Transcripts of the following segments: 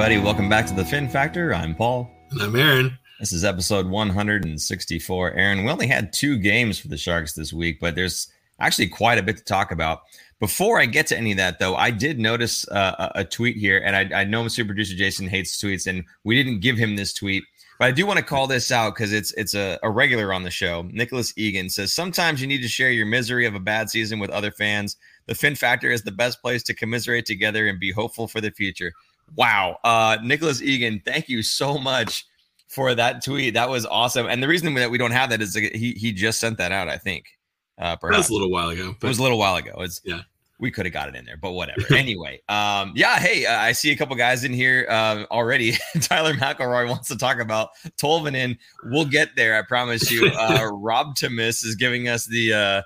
everybody. Welcome back to the Fin Factor. I'm Paul. And I'm Aaron. This is episode 164. Aaron, we only had two games for the Sharks this week, but there's actually quite a bit to talk about. Before I get to any of that, though, I did notice uh, a tweet here, and I, I know super producer Jason hates tweets, and we didn't give him this tweet, but I do want to call this out because it's it's a, a regular on the show. Nicholas Egan says sometimes you need to share your misery of a bad season with other fans. The Fin Factor is the best place to commiserate together and be hopeful for the future. Wow, uh, Nicholas Egan, thank you so much for that tweet. That was awesome. And the reason that we don't have that is he he just sent that out. I think. Uh, perhaps. That was a little while ago. It was a little while ago. It's yeah we could have got it in there, but whatever. anyway, um, yeah, hey, uh, I see a couple guys in here uh, already. Tyler McElroy wants to talk about Tolvanen. We'll get there, I promise you. Uh, Rob Timis is giving us the uh,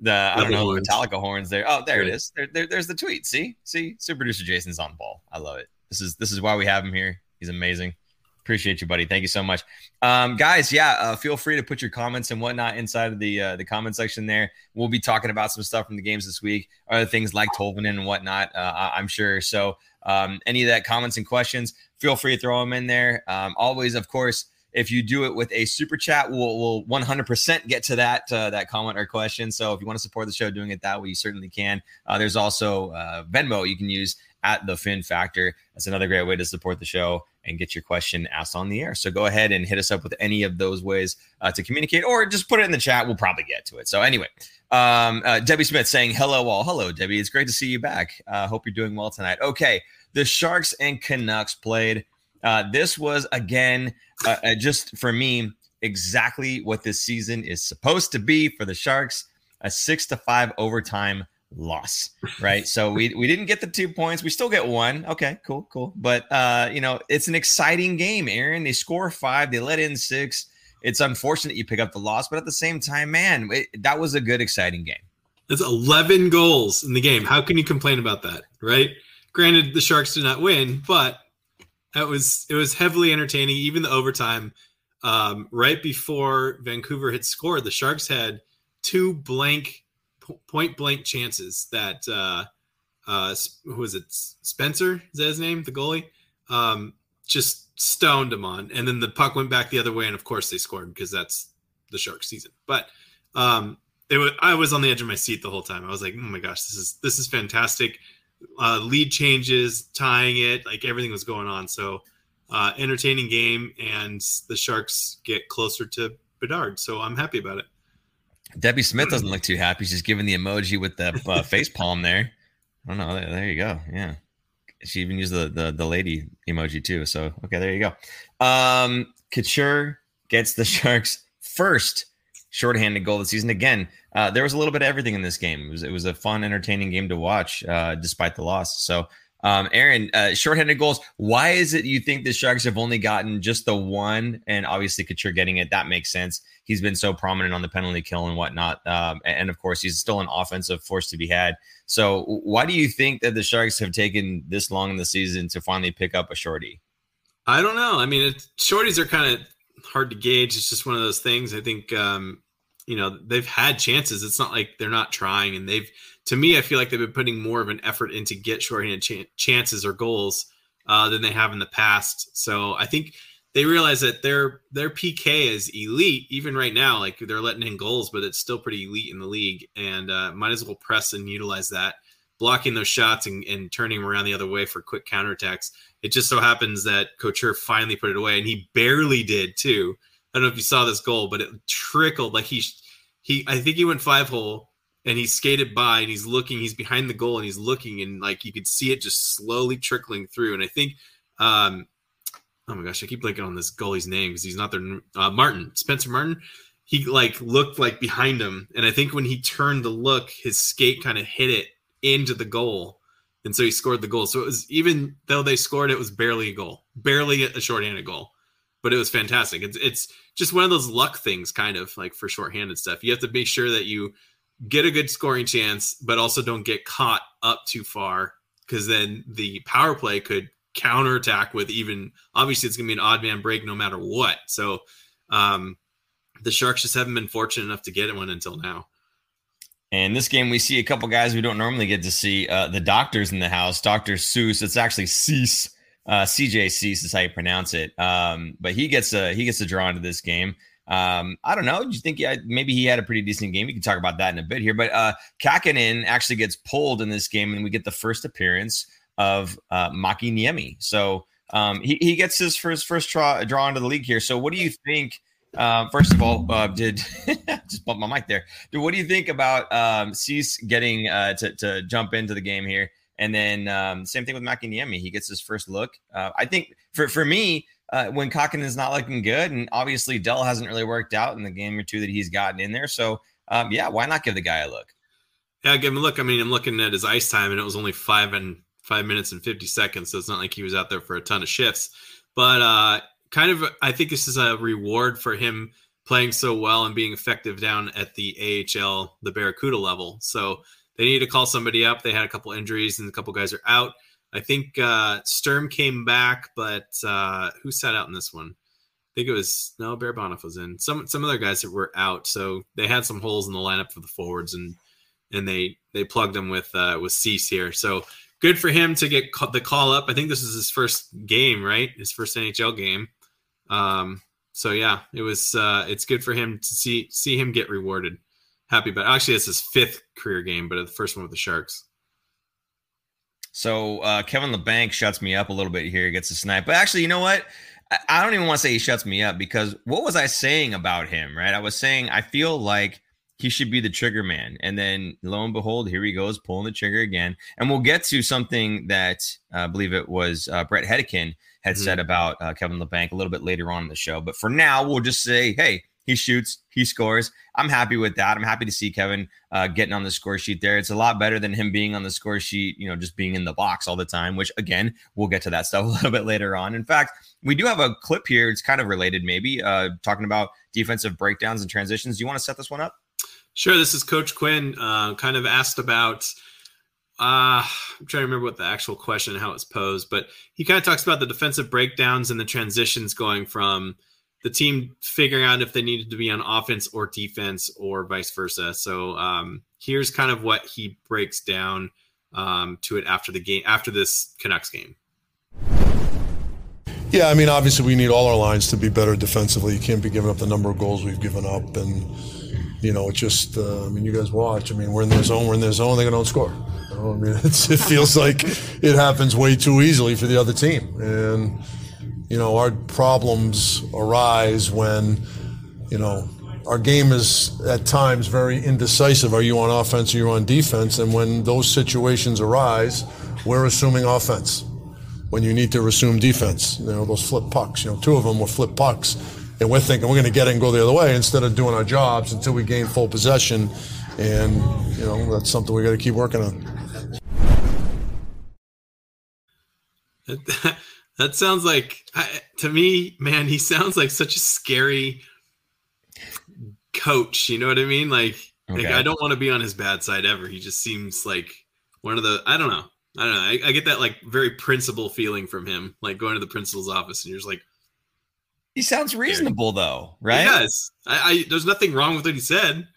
the I don't know horns. Metallica horns there. Oh, there right. it is. There, there, there's the tweet. See, see, super producer Jason's on ball. I love it. This is this is why we have him here. He's amazing. Appreciate you, buddy. Thank you so much, um, guys. Yeah, uh, feel free to put your comments and whatnot inside of the uh, the comment section there. We'll be talking about some stuff from the games this week, other things like Tolvanen and whatnot. Uh, I'm sure. So, um, any of that comments and questions, feel free to throw them in there. Um, always, of course, if you do it with a super chat, we'll, we'll 100% get to that uh, that comment or question. So if you want to support the show doing it that way, you certainly can. Uh, there's also uh, Venmo you can use at the Fin Factor. That's another great way to support the show and get your question asked on the air. So go ahead and hit us up with any of those ways uh, to communicate, or just put it in the chat. We'll probably get to it. So anyway, um, uh, Debbie Smith saying hello all. Hello, Debbie. It's great to see you back. Uh, hope you're doing well tonight. Okay, the Sharks and Canucks played. Uh, this was again uh, uh, just for me exactly what this season is supposed to be for the Sharks. A six to five overtime loss, right? so we we didn't get the two points. We still get one. Okay, cool, cool. But uh, you know, it's an exciting game, Aaron. They score five, they let in six. It's unfortunate you pick up the loss, but at the same time, man, it, that was a good, exciting game. It's 11 goals in the game. How can you complain about that, right? Granted, the Sharks did not win, but it was it was heavily entertaining. Even the overtime, um, right before Vancouver had scored, the Sharks had two blank point blank chances that uh, uh, who was it? Spencer is that his name? The goalie um, just stoned him on, and then the puck went back the other way, and of course they scored because that's the Shark season. But um, it was I was on the edge of my seat the whole time. I was like, oh my gosh, this is this is fantastic. Uh, lead changes, tying it, like everything was going on. So uh, entertaining game, and the Sharks get closer to Bedard. So I'm happy about it. Debbie Smith doesn't look too happy. She's giving the emoji with the uh, face palm there. I don't know. There, there, you go. Yeah. She even used the, the the lady emoji too. So okay, there you go. Um Couture gets the Sharks first shorthanded goal of the season. Again, uh, there was a little bit of everything in this game. It was it was a fun, entertaining game to watch, uh, despite the loss. So um, Aaron, uh, shorthanded goals. Why is it you think the Sharks have only gotten just the one? And obviously, Couture getting it that makes sense. He's been so prominent on the penalty kill and whatnot. Um, and, of course, he's still an offensive force to be had. So, why do you think that the Sharks have taken this long in the season to finally pick up a shorty? I don't know. I mean, it, shorties are kind of hard to gauge. It's just one of those things. I think um, you know they've had chances. It's not like they're not trying, and they've to me, I feel like they've been putting more of an effort into get shorthanded ch- chances or goals uh, than they have in the past. So I think they realize that their their PK is elite even right now. Like they're letting in goals, but it's still pretty elite in the league, and uh, might as well press and utilize that, blocking those shots and, and turning them around the other way for quick counterattacks. It just so happens that Couture finally put it away, and he barely did too. I don't know if you saw this goal, but it trickled like he he. I think he went five hole and he skated by and he's looking he's behind the goal and he's looking and like you could see it just slowly trickling through. And i think um oh my gosh i keep blanking on this goalie's name because he's not there uh, martin spencer martin. He like looked like behind him. And i think when he turned to look his skate kind of hit it into the goal. And so he scored the goal. So it was even though they scored it was barely a goal barely a shorthanded goal but it was fantastic it's, it's just one of those luck things kind of like for shorthanded stuff you have to make sure that you get a good scoring chance, but also don't get caught up too far because then the power play could counterattack with even obviously it's gonna be an odd man break no matter what. So um the Sharks just haven't been fortunate enough to get one until now. And this game, we see a couple guys we don't normally get to see. Uh, the doctors in the house, Doctor Seuss. It's actually Suess uh, CJ Suess is how you pronounce it. Um, but he gets a he gets a draw into this game. Um, I don't know. Do you think he maybe he had a pretty decent game? We can talk about that in a bit here. But uh, Kahkonen actually gets pulled in this game, and we get the first appearance of uh, Makiniemi. So um, he, he gets his first first draw, draw into the league here. So what do you think? Uh, first of all, uh, did just bump my mic there? Do what do you think about um, Suess getting uh, to, to jump into the game here? And then um, same thing with Makiniemi. He gets his first look. Uh, I think for for me, uh, when Kahkonen is not looking good, and obviously Dell hasn't really worked out in the game or two that he's gotten in there. So um, yeah, why not give the guy a look? Yeah, give him a look. I mean, I'm looking at his ice time, and it was only five and five minutes and 50 seconds. So it's not like he was out there for a ton of shifts. But uh, kind of, I think this is a reward for him playing so well and being effective down at the AHL, the Barracuda level. So they need to call somebody up. They had a couple injuries and a couple guys are out. I think uh, Sturm came back, but uh, who sat out in this one? I think it was no Bear Barabanov was in. Some some other guys that were out, so they had some holes in the lineup for the forwards, and and they they plugged them with uh, with Suess here. So good for him to get the call up. I think this is his first game, right? His first NHL game. Um, so yeah, it was. Uh, it's good for him to see see him get rewarded. Happy, but actually, it's his fifth career game, but the first one with the Sharks. So uh, Kevin Labanc shuts me up a little bit here, He gets a snipe. But actually, you know what? I don't even want to say he shuts me up because what was I saying about him, right? I was saying I feel like he should be the trigger man. And then lo and behold, here he goes pulling the trigger again. And we'll get to something that uh, I believe it was uh, Bret Hedican had mm-hmm. said about uh, Kevin Labanc a little bit later on in the show. But for now, we'll just say, hey, he shoots, he scores. I'm happy with that. I'm happy to see Kevin uh, getting on the score sheet there. It's a lot better than him being on the score sheet, you know, just being in the box all the time, which again, we'll get to that stuff a little bit later on. In fact, we do have a clip here. It's kind of related, maybe, uh, talking about defensive breakdowns and transitions. Do you want to set this one up? Sure. This is Coach Quinn, uh, kind of asked about. Uh, I'm trying to remember what the actual question, how it's posed, but he kind of talks about the defensive breakdowns and the transitions going from the team figuring out if they needed to be on offense or defense or vice versa. So um, here's kind of what he breaks down um, to it after the game, after this Canucks game. Yeah, I mean, obviously we need all our lines to be better defensively. You can't be giving up the number of goals we've given up, and you know, it just. Uh, I mean, you guys watch. I mean, we're in their zone. We're in their zone. They don't score. You know? I mean, it feels like it happens way too easily for the other team, and you know, our problems arise when, you know, our game is at times very indecisive. Are you on offense or you on defense? And when those situations arise, we're assuming offense when you need to assume defense. You know, those flip pucks, you know, two of them were flip pucks. And we're thinking we're going to get it and go the other way instead of doing our jobs until we gain full possession. And, you know, that's something we got to keep working on. That sounds like to me, man. He sounds like such a scary coach. You know what I mean? Like, okay. like I don't want to be on his bad side ever. He just seems like one of the. I don't know. I don't know. I, I, get that like very principal feeling from him, like going to the principal's office, and you're just like, he sounds reasonable though, right? Yes. I, I, there's nothing wrong with what he said.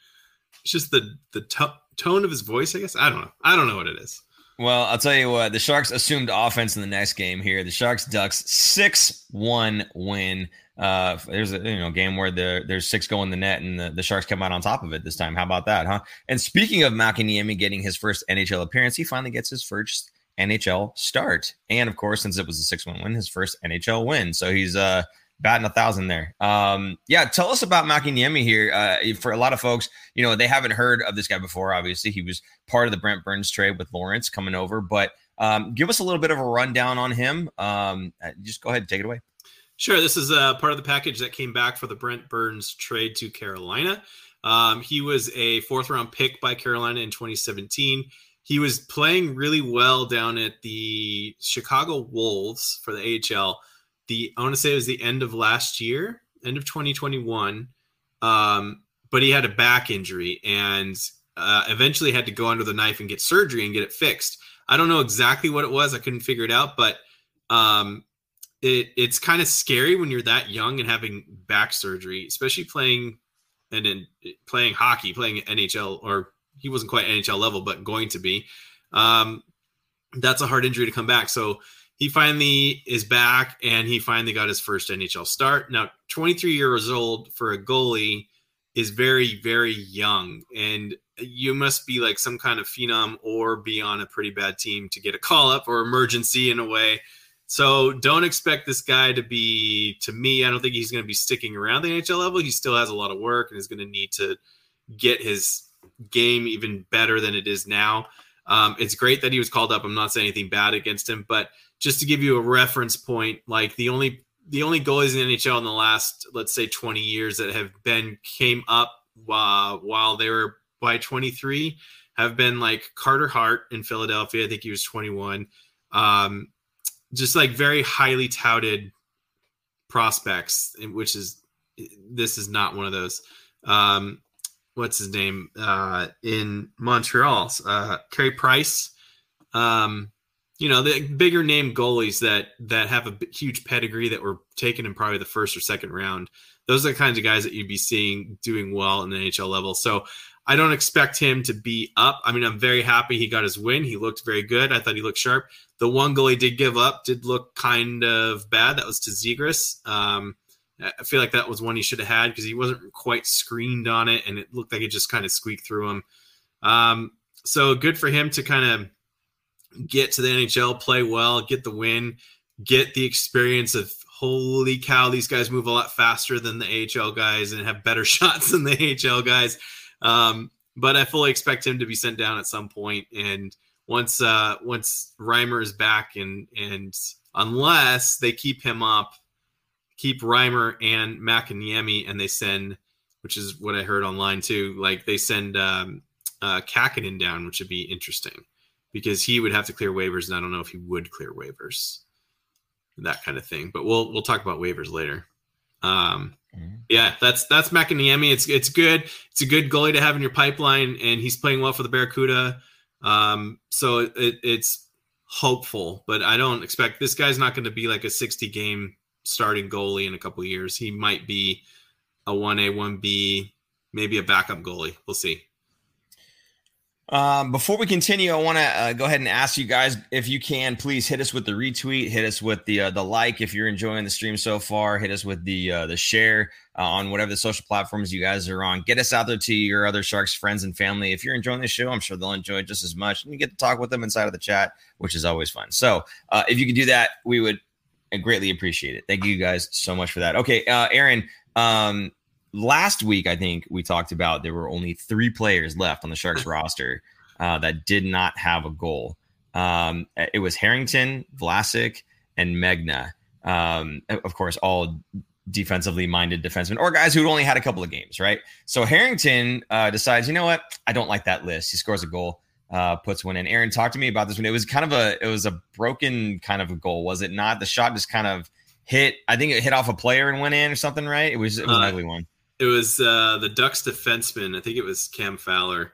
It's just the the t- tone of his voice. I guess I don't know. I don't know what it is. Well, I'll tell you what, the Sharks assumed offense in the next game here. The Sharks Ducks 6-1 win. Uh, there's a you know game where the, there's six going the net and the, the Sharks come out on top of it this time. How about that, huh? And speaking of Makiniemi getting his first NHL appearance, he finally gets his first NHL start. And of course, since it was a 6-1 win, his first NHL win. So he's uh batting a thousand there. Um, yeah, tell us about Makiniemi here. Uh, for a lot of folks, you know, they haven't heard of this guy before. Obviously, he was part of the Brent Burns trade with Lorentz coming over, but um, give us a little bit of a rundown on him. Um, uh, just go ahead, and take it away. Sure. This is uh, part of the package that came back for the Brent Burns trade to Carolina. Um, he was a fourth round pick by Carolina in 2017. He was playing really well down at the Chicago Wolves for the AHL the I want to say it was the end of last year, end of 2021. Um, but he had a back injury and uh, eventually had to go under the knife and get surgery and get it fixed. I don't know exactly what it was. I couldn't figure it out, but um, it, it's kind of scary when you're that young and having back surgery, especially playing and then playing hockey, playing NHL, or he wasn't quite NHL level, but going to be. Um, that's a hard injury to come back. So he finally is back and he finally got his first NHL start. Now, 23 years old for a goalie is very, very young. And you must be like some kind of phenom or be on a pretty bad team to get a call up or emergency in a way. So don't expect this guy to be, to me, I don't think he's going to be sticking around the NHL level. He still has a lot of work and is going to need to get his game even better than it is now. Um, it's great that he was called up. I'm not saying anything bad against him, but just to give you a reference point, like the only the only goalies in the NHL in the last, let's say, 20 years that have been came up while while they were by 23 have been like Carter Hart in Philadelphia. I think he was 21. Um, just like very highly touted prospects, which is this is not one of those. Um, what's his name uh, in Montreal? Uh, Carey Price. Um, you know the bigger name goalies that that have a huge pedigree that were taken in probably the first or second round. Those are the kinds of guys that you'd be seeing doing well in the NHL level. So I don't expect him to be up. I mean, I'm very happy he got his win. He looked very good. I thought he looked sharp. The one goal he did give up did look kind of bad. That was to Zegras. Um, I feel like that was one he should have had because he wasn't quite screened on it, and it looked like it just kind of squeaked through him. Um, so good for him to kind of get to the NHL, play well, get the win, get the experience of holy cow, these guys move a lot faster than the AHL guys and have better shots than the AHL guys. Um, but I fully expect him to be sent down at some point. And once uh, once Reimer is back, and and unless they keep him up, keep Reimer and Makiniemi, and they send, which is what I heard online too, like they send um, uh, Kahkonen down, which would be interesting because he would have to clear waivers, and I don't know if he would clear waivers, that kind of thing. But we'll we'll talk about waivers later. Um, mm-hmm. Yeah, that's that's Makiniemi. It's it's good. It's a good goalie to have in your pipeline, and he's playing well for the Barracuda. Um, so it, it's hopeful, but I don't expect this guy's not going to be like a 60 game starting goalie in a couple years. He might be a 1A, 1B, maybe a backup goalie. We'll see. Um, before we continue, I want to uh, go ahead and ask you guys if you can please hit us with the retweet, hit us with the uh, the like if you're enjoying the stream so far, hit us with the uh, the share uh, on whatever the social platforms you guys are on. Get us out there to your other Sharks friends and family. If you're enjoying the show, I'm sure they'll enjoy it just as much, and you get to talk with them inside of the chat, which is always fun. So uh, if you could do that, we would uh, greatly appreciate it. Thank you guys so much for that. Okay, uh, Aaron. Um, last week, I think we talked about there were only three players left on the Sharks roster uh, that did not have a goal. Um, it was Harrington, Vlasic, and Megna. Um, of course, all defensively minded defensemen or guys who only had a couple of games, right? So Harrington uh, decides, you know what? I don't like that list. He scores a goal, uh, puts one in. Aaron, talk to me about this one. It was kind of a, it was a broken kind of a goal, was it not? The shot just kind of hit. I think it hit off a player and went in or something, right? It was, it was uh, an ugly one. It was uh, the Ducks defenseman. I think it was Cam Fowler.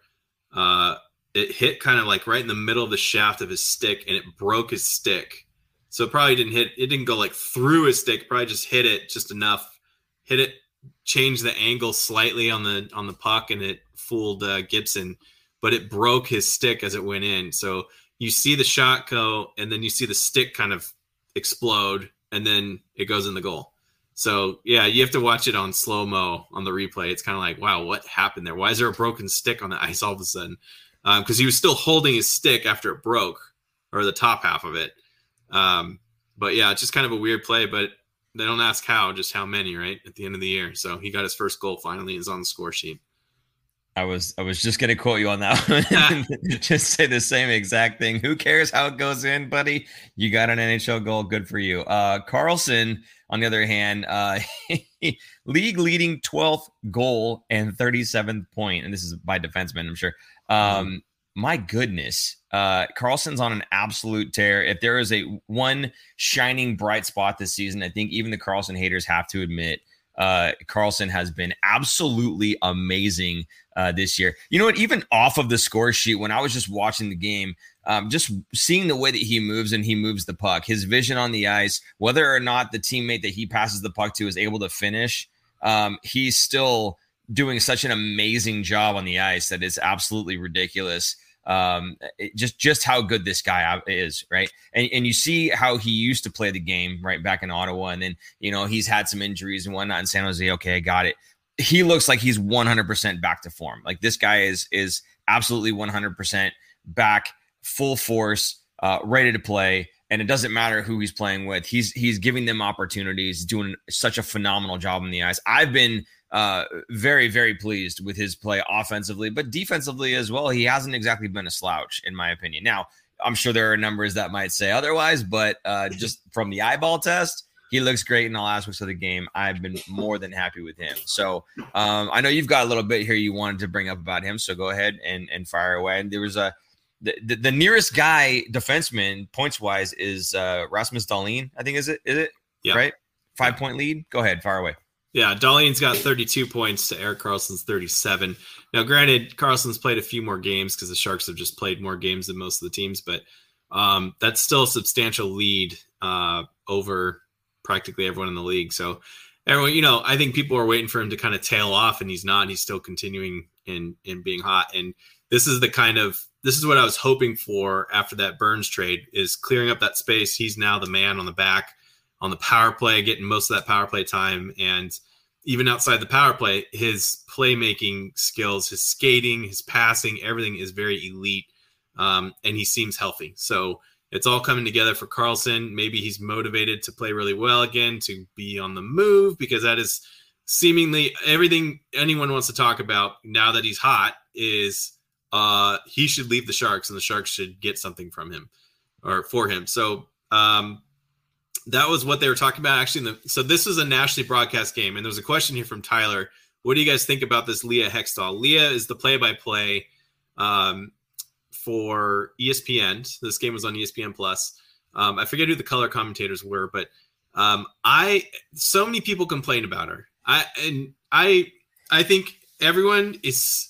Uh, it hit kind of like right in the middle of the shaft of his stick, and it broke his stick. So it probably didn't hit. It didn't go like through his stick. Probably just hit it just enough. Hit it, changed the angle slightly on the on the puck, and it fooled uh, Gibson. But it broke his stick as it went in. So you see the shot go, and then you see the stick kind of explode, and then it goes in the goal. So yeah, you have to watch it on slow mo on the replay. It's kind of like, wow, what happened there? Why is there a broken stick on the ice all of a sudden? Because um, he was still holding his stick after it broke, or the top half of it. Um, but yeah, it's just kind of a weird play. But they don't ask how, just how many, right? At the end of the year, so he got his first goal finally. Is on the score sheet. I was I was just gonna quote you on that one. just say the same exact thing. Who cares how it goes in, buddy? You got an NHL goal. Good for you. Uh, Karlsson on the other hand, uh, league leading 12th goal and 37th point, and this is by defenseman, I'm sure. Um, my goodness, uh, Karlsson's on an absolute tear. If there is a one shining bright spot this season, I think even the Karlsson haters have to admit uh, Karlsson has been absolutely amazing uh, this year. You know what? Even off of the score sheet, when I was just watching the game, um, just seeing the way that he moves and he moves the puck, his vision on the ice, whether or not the teammate that he passes the puck to is able to finish, um, he's still doing such an amazing job on the ice that it's absolutely ridiculous. Um, it, just just how good this guy is, right? And and you see how he used to play the game right back in Ottawa, and then you know he's had some injuries and whatnot in San Jose. Okay, I got it. He looks like he's 100% back to form. Like this guy is is absolutely 100% back, full force, uh, ready to play and it doesn't matter who he's playing with. He's he's giving them opportunities, doing such a phenomenal job in the ice. I've been uh, very very pleased with his play offensively, but defensively as well. He hasn't exactly been a slouch in my opinion. Now I'm sure there are numbers that might say otherwise, but uh, just from the eyeball test. He looks great in all aspects of the game. I've been more than happy with him. So um, I know you've got a little bit here you wanted to bring up about him. So go ahead and, and fire away. And there was a the, the, nearest guy defenseman points wise is uh, Rasmus Dahlin. I think is it is it yeah. right five point lead. Go ahead, fire away. Yeah, Dahlin's got 32 points to Erik Karlsson's 37. Now, granted, Karlsson's played a few more games because the Sharks have just played more games than most of the teams, but um, that's still a substantial lead uh, over practically everyone in the league. So, everyone, you know, I think people are waiting for him to kind of tail off, and he's not. He's still continuing in in being hot, and this is the kind of this is what I was hoping for after that Burns trade is clearing up that space. He's now the man on the back on the power play, getting most of that power play time. And even outside the power play, his playmaking skills, his skating, his passing, everything is very elite. Um, and he seems healthy. So it's all coming together for Karlsson. Maybe he's motivated to play really well again, to be on the move, because that is seemingly everything anyone wants to talk about now that he's hot is uh, he should leave the Sharks and the Sharks should get something from him or for him. So um, that was what they were talking about actually. The, so this is a nationally broadcast game, and there's a question here from Tyler. What do you guys think about this Leah Hextall? Leah is the play-by-play um, for ESPN. This game was on ESPN Plus. Um, I forget who the color commentators were, but um, I so many people complain about her. I and I I think everyone is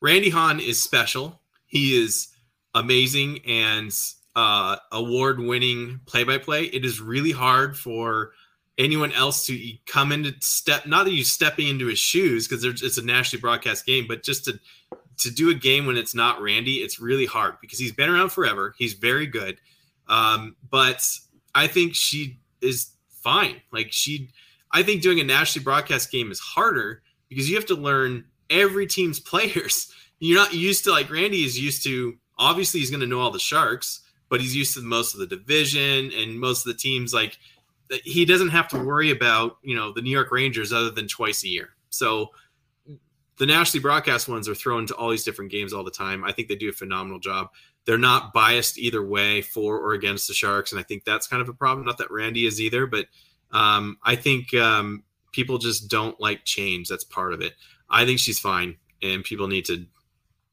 Randy Hahn is special. He is amazing and uh, award-winning play-by-play. It is really hard for anyone else to come into step. Not that you're stepping into his shoes because it's a nationally broadcast game, but just to to do a game when it's not Randy, it's really hard because he's been around forever. He's very good, um, but I think she is fine. Like she, I think doing a nationally broadcast game is harder because you have to learn every team's players. You're not used to like Randy is used to. Obviously, he's going to know all the Sharks, but he's used to most of the division and most of the teams. Like he doesn't have to worry about you know the New York Rangers other than twice a year. So the nationally broadcast ones are thrown to all these different games all the time. I think they do a phenomenal job. They're not biased either way for or against the Sharks, and I think that's kind of a problem. Not that Randy is either, but um, I think um, people just don't like change. That's part of it. I think she's fine, and people need to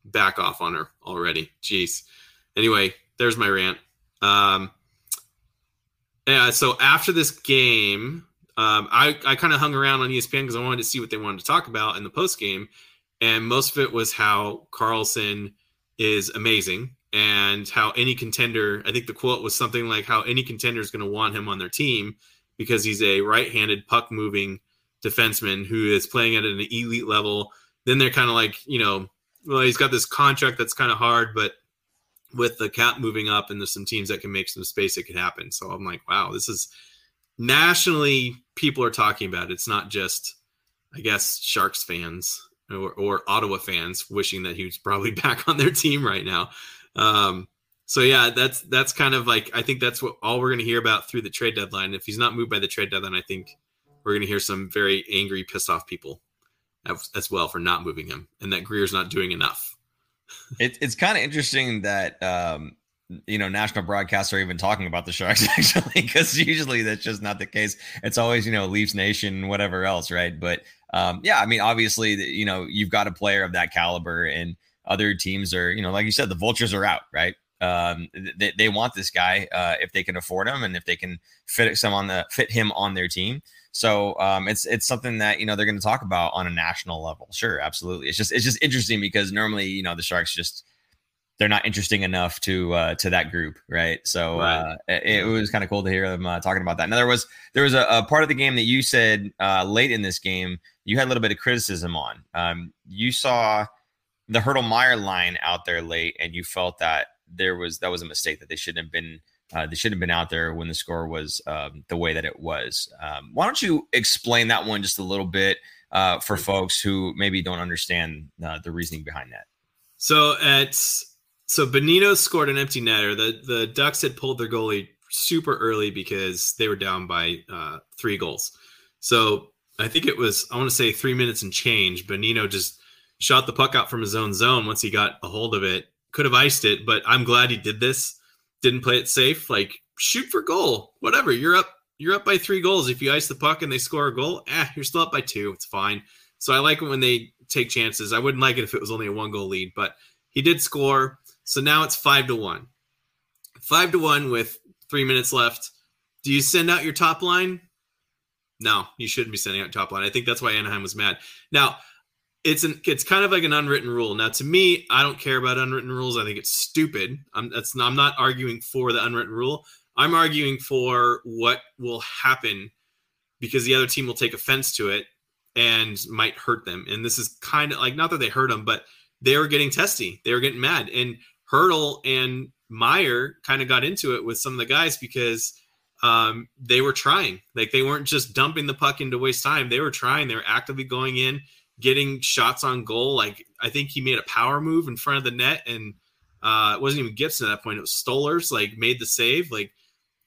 back off on her already. Jeez. Anyway, there's my rant. Um, yeah. So after this game, um, I I kind of hung around on ESPN because I wanted to see what they wanted to talk about in the post game, and most of it was how Karlsson is amazing and how any contender. I think the quote was something like how any contender is going to want him on their team because he's a right-handed puck moving defenseman who is playing at an elite level. Then they're kind of like, you know, well, he's got this contract that's kind of hard, but with the cap moving up and there's some teams that can make some space, it could happen. So I'm like, wow, this is nationally people are talking about it. It's not just, I guess, Sharks fans or, or Ottawa fans wishing that he was probably back on their team right now. Um, so yeah, that's that's kind of like I think that's what all we're going to hear about through the trade deadline. If he's not moved by the trade deadline, I think we're going to hear some very angry, pissed off people as well for not moving him, and that Grier's not doing enough. It, it's kind of interesting that um, you know national broadcasts are even talking about the Sharks actually, because usually that's just not the case. It's always you know Leafs Nation, whatever else, right? But um, yeah, I mean, obviously, you know, you've got a player of that caliber, and other teams are, you know, like you said, the vultures are out, right? Um, they, they want this guy uh, if they can afford him and if they can fit some on the fit him on their team. So um, it's it's something that you know they're going to talk about on a national level. Sure, absolutely. It's just it's just interesting because normally you know the Sharks just they're not interesting enough to uh, to that group, right? So right. Uh, it, it, was kind of cool to hear them uh, talking about that. Now there was there was a, a part of the game that you said uh, late in this game you had a little bit of criticism on. Um, you saw the Hertl Meier line out there late, and you felt that there was that was a mistake that they shouldn't have been uh, they shouldn't have been out there when the score was um, the way that it was. Um, why don't you explain that one just a little bit uh, for folks who maybe don't understand uh, the reasoning behind that? So at so Bonino scored an empty netter. The the Ducks had pulled their goalie super early because they were down by uh, three goals. So I think it was I want to say three minutes and change. Bonino just shot the puck out from his own zone once he got a hold of it. Could have iced it, but I'm glad he did this. Didn't play it safe. Like shoot for goal, whatever. You're up. You're up by three goals. If you ice the puck and they score a goal, eh, you're still up by two. It's fine. So I like it when they take chances. I wouldn't like it if it was only a one goal lead, but he did score. So now it's five to one. Five to one with three minutes left. Do you send out your top line? No, you shouldn't be sending out top line. I think that's why Anaheim was mad. Now, it's an it's kind of like an unwritten rule. Now, to me, I don't care about unwritten rules. I think it's stupid. I'm that's not, I'm not arguing for the unwritten rule. I'm arguing for what will happen because the other team will take offense to it and might hurt them. And this is kind of like not that they hurt them, but they were getting testy. They were getting mad. And Hertl and Meier kind of got into it with some of the guys because um, they were trying. Like they weren't just dumping the puck into waste time. They were trying. They were actively going in, getting shots on goal. Like I think he made a power move in front of the net, and uh, it wasn't even Gibson at that point. It was Stolarz Like made the save. Like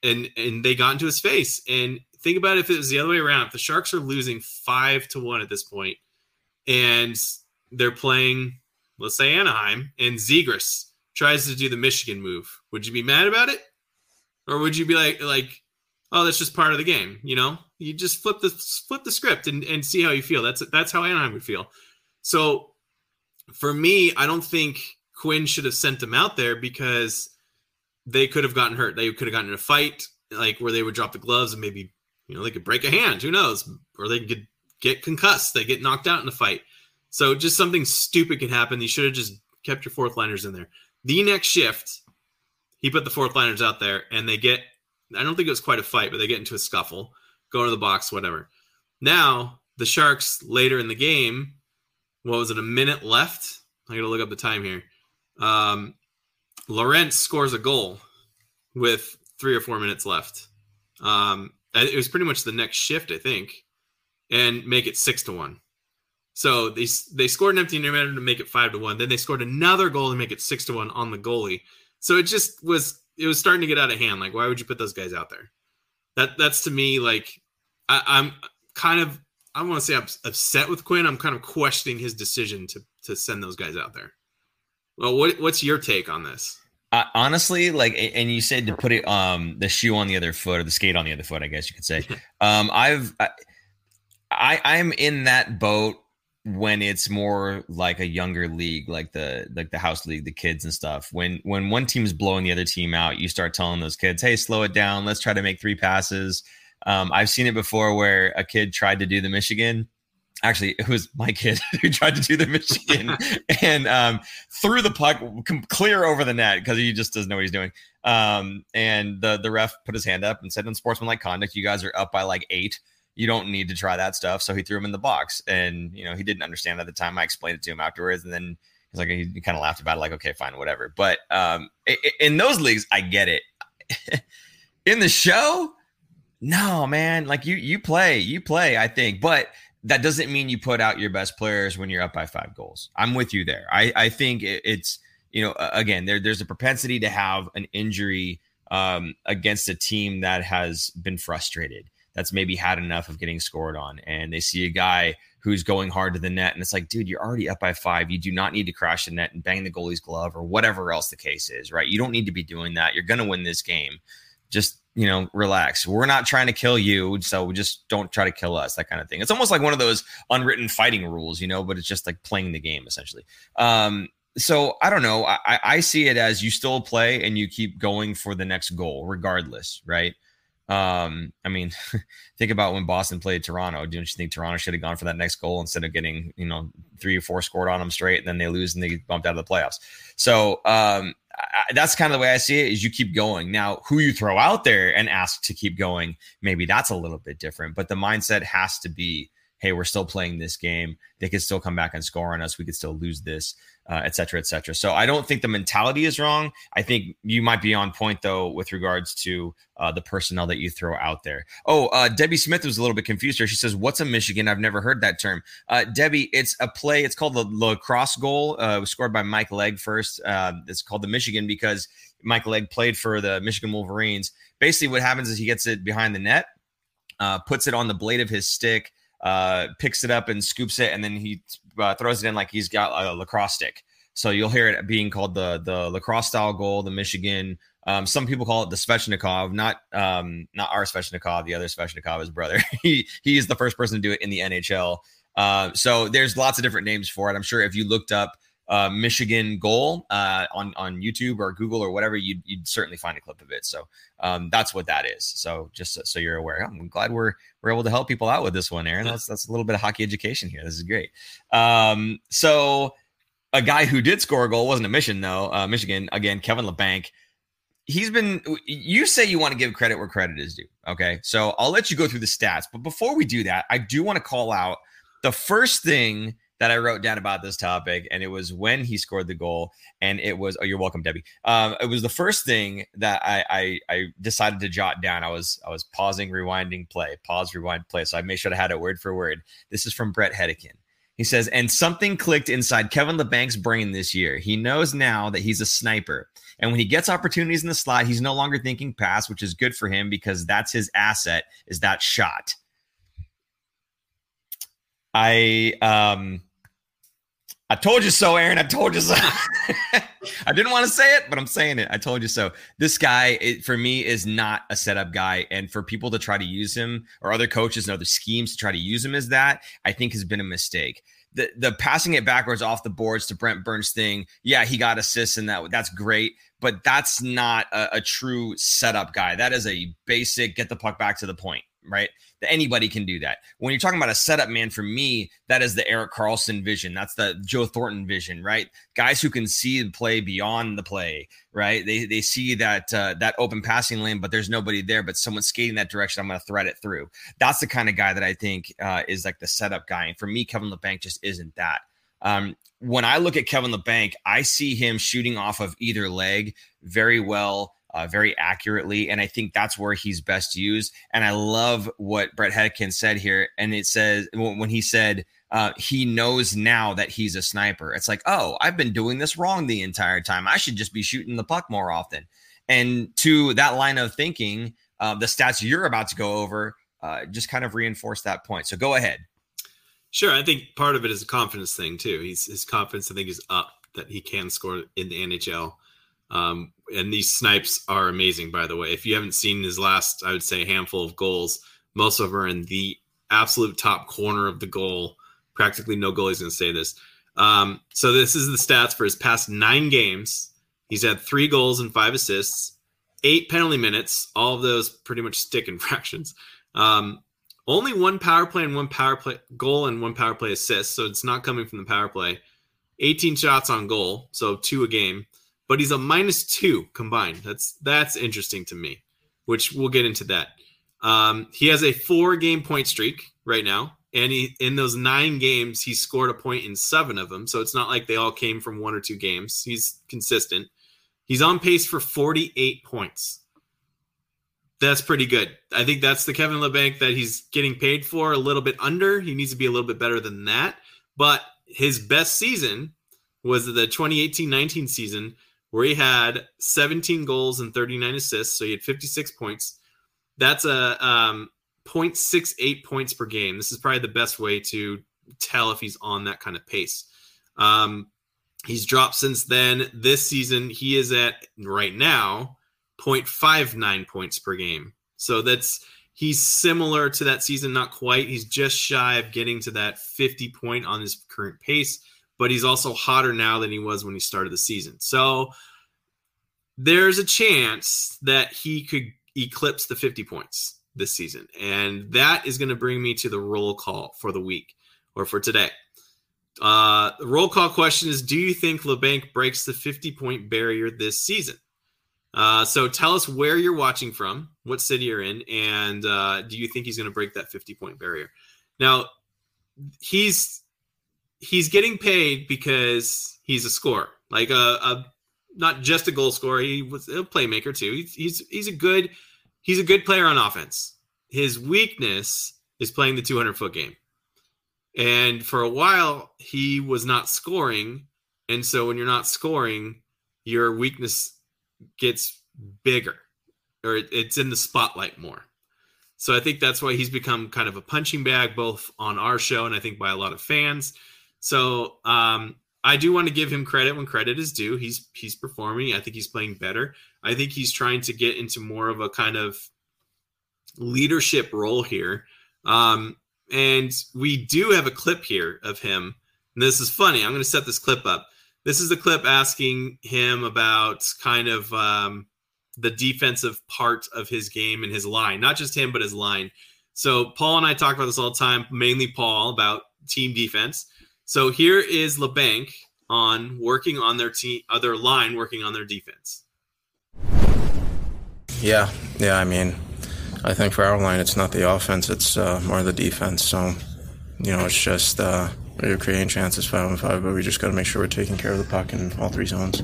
and and they got into his face. And think about if it was the other way around. If the Sharks are losing five to one at this point, and they're playing, let's say Anaheim, and Zegras tries to do the Michigan move, would you be mad about it? Or would you be like like, oh, that's just part of the game, you know? You just flip the flip the script and, and see how you feel. That's that's how Anaheim would feel. So for me, I don't think Quinn should have sent them out there because they could have gotten hurt. They could have gotten in a fight, like where they would drop the gloves and maybe you know they could break a hand. Who knows? Or they could get concussed. They get knocked out in a fight. So just something stupid can happen. You should have just kept your fourth liners in there. The next shift, he put the fourth liners out there, and they get. I don't think it was quite a fight, but they get into a scuffle, go into the box, whatever. Now the Sharks later in the game, what was it? A minute left. I got to look up the time here. Um, Lorentz scores a goal with three or four minutes left. Um, it was pretty much the next shift, I think, and make it six to one. So they they scored an empty netter to make it five to one. Then they scored another goal to make it six to one on the goalie. So it just was it was starting to get out of hand. Like, why would you put those guys out there? That that's to me like I, I'm kind of I don't want to say I'm upset with Quinn. I'm kind of questioning his decision to to send those guys out there. Well, what what's your take on this? Uh, honestly, like, and you said to put it um the shoe on the other foot or the skate on the other foot, I guess you could say. um, I've I, I I'm in that boat when it's more like a younger league like the like the house league the kids and stuff when when one team's blowing the other team out you start telling those kids hey slow it down. Let's try to make three passes. Um, i've seen it before where a kid tried to do the michigan. Actually it was my kid who tried to do the michigan and um, threw the puck clear over the net because he just doesn't know what he's doing. Um, and the the ref put his hand up and said in sportsmanlike conduct you guys are up by like eight you don't need to try that stuff. So he threw him in the box, and you know he didn't understand at the time. I explained it to him afterwards, and then he's like he, kind of laughed about it, like okay, fine, whatever. But um, in those leagues, I get it. in the show, no, man, like you you play, you play. I think, but that doesn't mean you put out your best players when you're up by five goals. I'm with you there. I I think it's you know again there there's a propensity to have an injury um, against a team that has been frustrated that's maybe had enough of getting scored on. And they see a guy who's going hard to the net and it's like dude you're already up by five. You do not need to crash the net and bang the goalie's glove or whatever else the case is right? You don't need to be doing that. You're going to win this game. Just you know relax. We're not trying to kill you so just don't try to kill us that kind of thing. It's almost like one of those unwritten fighting rules you know but it's just like playing the game essentially. Um so I don't know. I, I see it as you still play and you keep going for the next goal, regardless, right? Um, I mean, think about when Boston played Toronto. Don't you think Toronto should have gone for that next goal instead of getting, you know, three or four scored on them straight and then they lose and they get bumped out of the playoffs? So um, I, that's kind of the way I see it is you keep going. Now, who you throw out there and ask to keep going, maybe that's a little bit different, but the mindset has to be hey, we're still playing this game. They could still come back and score on us. We could still lose this, uh, et cetera, et cetera. So I don't think the mentality is wrong. I think you might be on point though with regards to uh, the personnel that you throw out there. Oh, uh, Debbie Smith was a little bit confused here. She says, "What's a Michigan?" I've never heard that term. Uh, Debbie, it's a play. It's called the lacrosse goal. Uh, it was scored by Mike Legg first. Uh, it's called the Michigan because Mike Legg played for the Michigan Wolverines. Basically, what happens is he gets it behind the net, puts it on the blade of his stick uh, picks it up and scoops it, and then he uh, throws it in like he's got a lacrosse stick. So you'll hear it being called the the lacrosse style goal, the Michigan. Um, some people call it the Svechnikov, not um, not our Svechnikov, the other Svechnikov, his brother. he he is the first person to do it in the NHL. Uh, so there's lots of different names for it. I'm sure if you looked up uh, Michigan goal uh, on on YouTube or Google or whatever, you'd, you'd certainly find a clip of it. So um, that's what that is. So just so you're aware, I'm glad we're we're able to help people out with this one, Aaron. That's that's a little bit of hockey education here. This is great. Um, so a guy who did score a goal wasn't a mission though. Uh, Michigan again, Kevin Labanc. He's been. You say you want to give credit where credit is due. Okay, so I'll let you go through the stats, but before we do that, I do want to call out the first thing that I wrote down about this topic, and it was when he scored the goal, and it was oh, you're welcome, Debbie. Um, it was the first thing that I, I I decided to jot down. I was I was pausing, rewinding, play, pause, rewind, play. So I made sure I had it word for word. This is from Bret Hedican. He says, and something clicked inside Kevin Labanc's brain this year. He knows now that he's a sniper. And when he gets opportunities in the slot, he's no longer thinking pass, which is good for him because that's his asset, is that shot. I um I told you so, Aaron. I told you so. I didn't want to say it, but I'm saying it. I told you so. This guy, it, for me, is not a setup guy. And for people to try to use him or other coaches and other schemes to try to use him as that, I think has been a mistake. The, the passing it backwards off the boards to Brent Burns thing, yeah, he got assists and that that's great, but that's not a, a true setup guy. That is a basic get the puck back to the point, right? Anybody can do that. When you're talking about a setup man, for me, that is the Erik Karlsson vision. That's the Joe Thornton vision, right? Guys who can see the play beyond the play, right? They they see that uh, that open passing lane, but there's nobody there, but someone skating that direction. I'm going to thread it through. That's the kind of guy that I think uh, is like the setup guy. And for me, Kevin Labanc just isn't that. Um, when I look at Kevin Labanc, I see him shooting off of either leg very well uh, very accurately. And I think that's where he's best used. And I love what Bret Hedican said here. And it says, when he said, uh, he knows now that he's a sniper. It's like, oh, I've been doing this wrong the entire time. I should just be shooting the puck more often. And to that line of thinking, uh, the stats you're about to go over uh, just kind of reinforce that point. So go ahead. Sure, I think part of it is a confidence thing too. He's his confidence, I think, is up that he can score in the NHL. Um, and these snipes are amazing, by the way. If you haven't seen his last, I would say, handful of goals, most of them are in the absolute top corner of the goal. Practically no goalie is going to say this. Um, so this is the stats for his past nine games. He's had three goals and five assists, eight penalty minutes. All of those pretty much stick infractions. Um, only one power play and one power play goal and one power play assist. So it's not coming from the power play. 18 shots on goal, so two a game but he's a minus two combined. That's that's interesting to me, which we'll get into that. Um, he has a four game point streak right now, and he in those nine games he scored a point in seven of them. So it's not like they all came from one or two games. He's consistent. He's on pace for 48 points. That's pretty good. I think that's the Kevin Labanc that he's getting paid for a little bit under. He needs to be a little bit better than that. But his best season was the 2018-19 season where he had 17 goals and 39 assists. So he had 56 points. That's a um, 0.68 points per game. This is probably the best way to tell if he's on that kind of pace. Um, he's dropped since then. This season, he is at right now 0.59 points per game. So that's he's similar to that season, not quite. He's just shy of getting to that 50 point on his current pace but he's also hotter now than he was when he started the season. So there's a chance that he could eclipse the 50 points this season. And that is going to bring me to the roll call for the week or for today. Uh, the roll call question is Do you think Labanc breaks the 50 point barrier this season? Uh, so tell us where you're watching from, what city you're in, and uh, do you think he's going to break that 50 point barrier? Now, he's he's getting paid because he's a scorer, like a, a not just a goal scorer. He was a playmaker too. He's he's he's a good he's a good player on offense. His weakness is playing the 200 foot game, and for a while he was not scoring. And so when you're not scoring, your weakness gets bigger, or it's in the spotlight more. So I think that's why he's become kind of a punching bag, both on our show and I think by a lot of fans. So um, I do want to give him credit when credit is due. He's he's performing. I think he's playing better. I think he's trying to get into more of a kind of leadership role here. Um, and we do have a clip here of him. And this is funny. I'm going to set this clip up. This is the clip asking him about kind of um, the defensive part of his game and his line, not just him, but his line. So Paul and I talk about this all the time, mainly Paul about team defense. So here is Labanc on working on their team, other line working on their defense. Yeah, yeah. I mean, I think for our line, it's not the offense; it's uh, more the defense. So, you know, it's just uh, we're creating chances five on five, but we just got to make sure we're taking care of the puck in all three zones.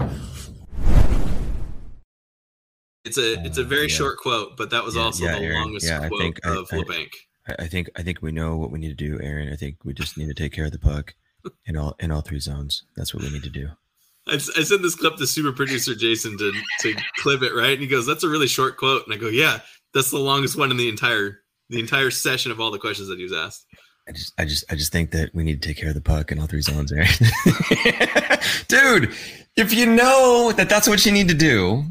It's a it's a very yeah. short quote, but that was yeah, also yeah, the Aaron, longest quote think, of I, Labanc. I, I think I think we know what we need to do, Aaron. I think we just need to take care of the puck in all in all three zones. That's what we need to do. I, I sent this clip to super producer Jason to to clip it right, and he goes, "That's a really short quote," and I go, "Yeah, that's the longest one in the entire the entire session of all the questions that he was asked." I just, I just, I just think that we need to take care of the puck in all three zones, Aaron. Dude, if you know that that's what you need to do,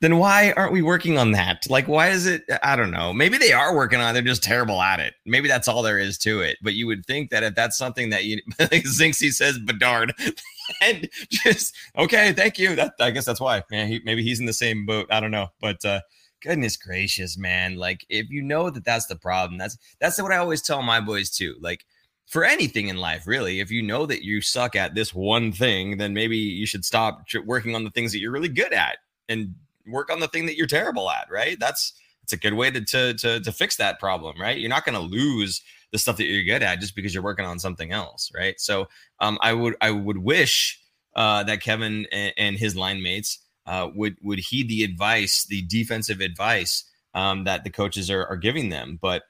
then why aren't we working on that? Like, why is it? I don't know. Maybe they are working on it. They're just terrible at it. Maybe that's all there is to it. But you would think that if that's something that you, like Zinksy says, Bedard, and just, okay, thank you. That I guess that's why, man. He, maybe he's in the same boat. I don't know. But, uh, goodness gracious, man. Like, if you know that that's the problem, that's, that's what I always tell my boys too. Like, for anything in life, really. If you know that you suck at this one thing, then maybe you should stop working on the things that you're really good at and work on the thing that you're terrible at, right? That's it's a good way to to to, to fix that problem, right? You're not going to lose the stuff that you're good at just because you're working on something else, right? So um, I would I would wish uh, that Kevin and, and his line mates uh, would would heed the advice, the defensive advice um, that the coaches are, are giving them, but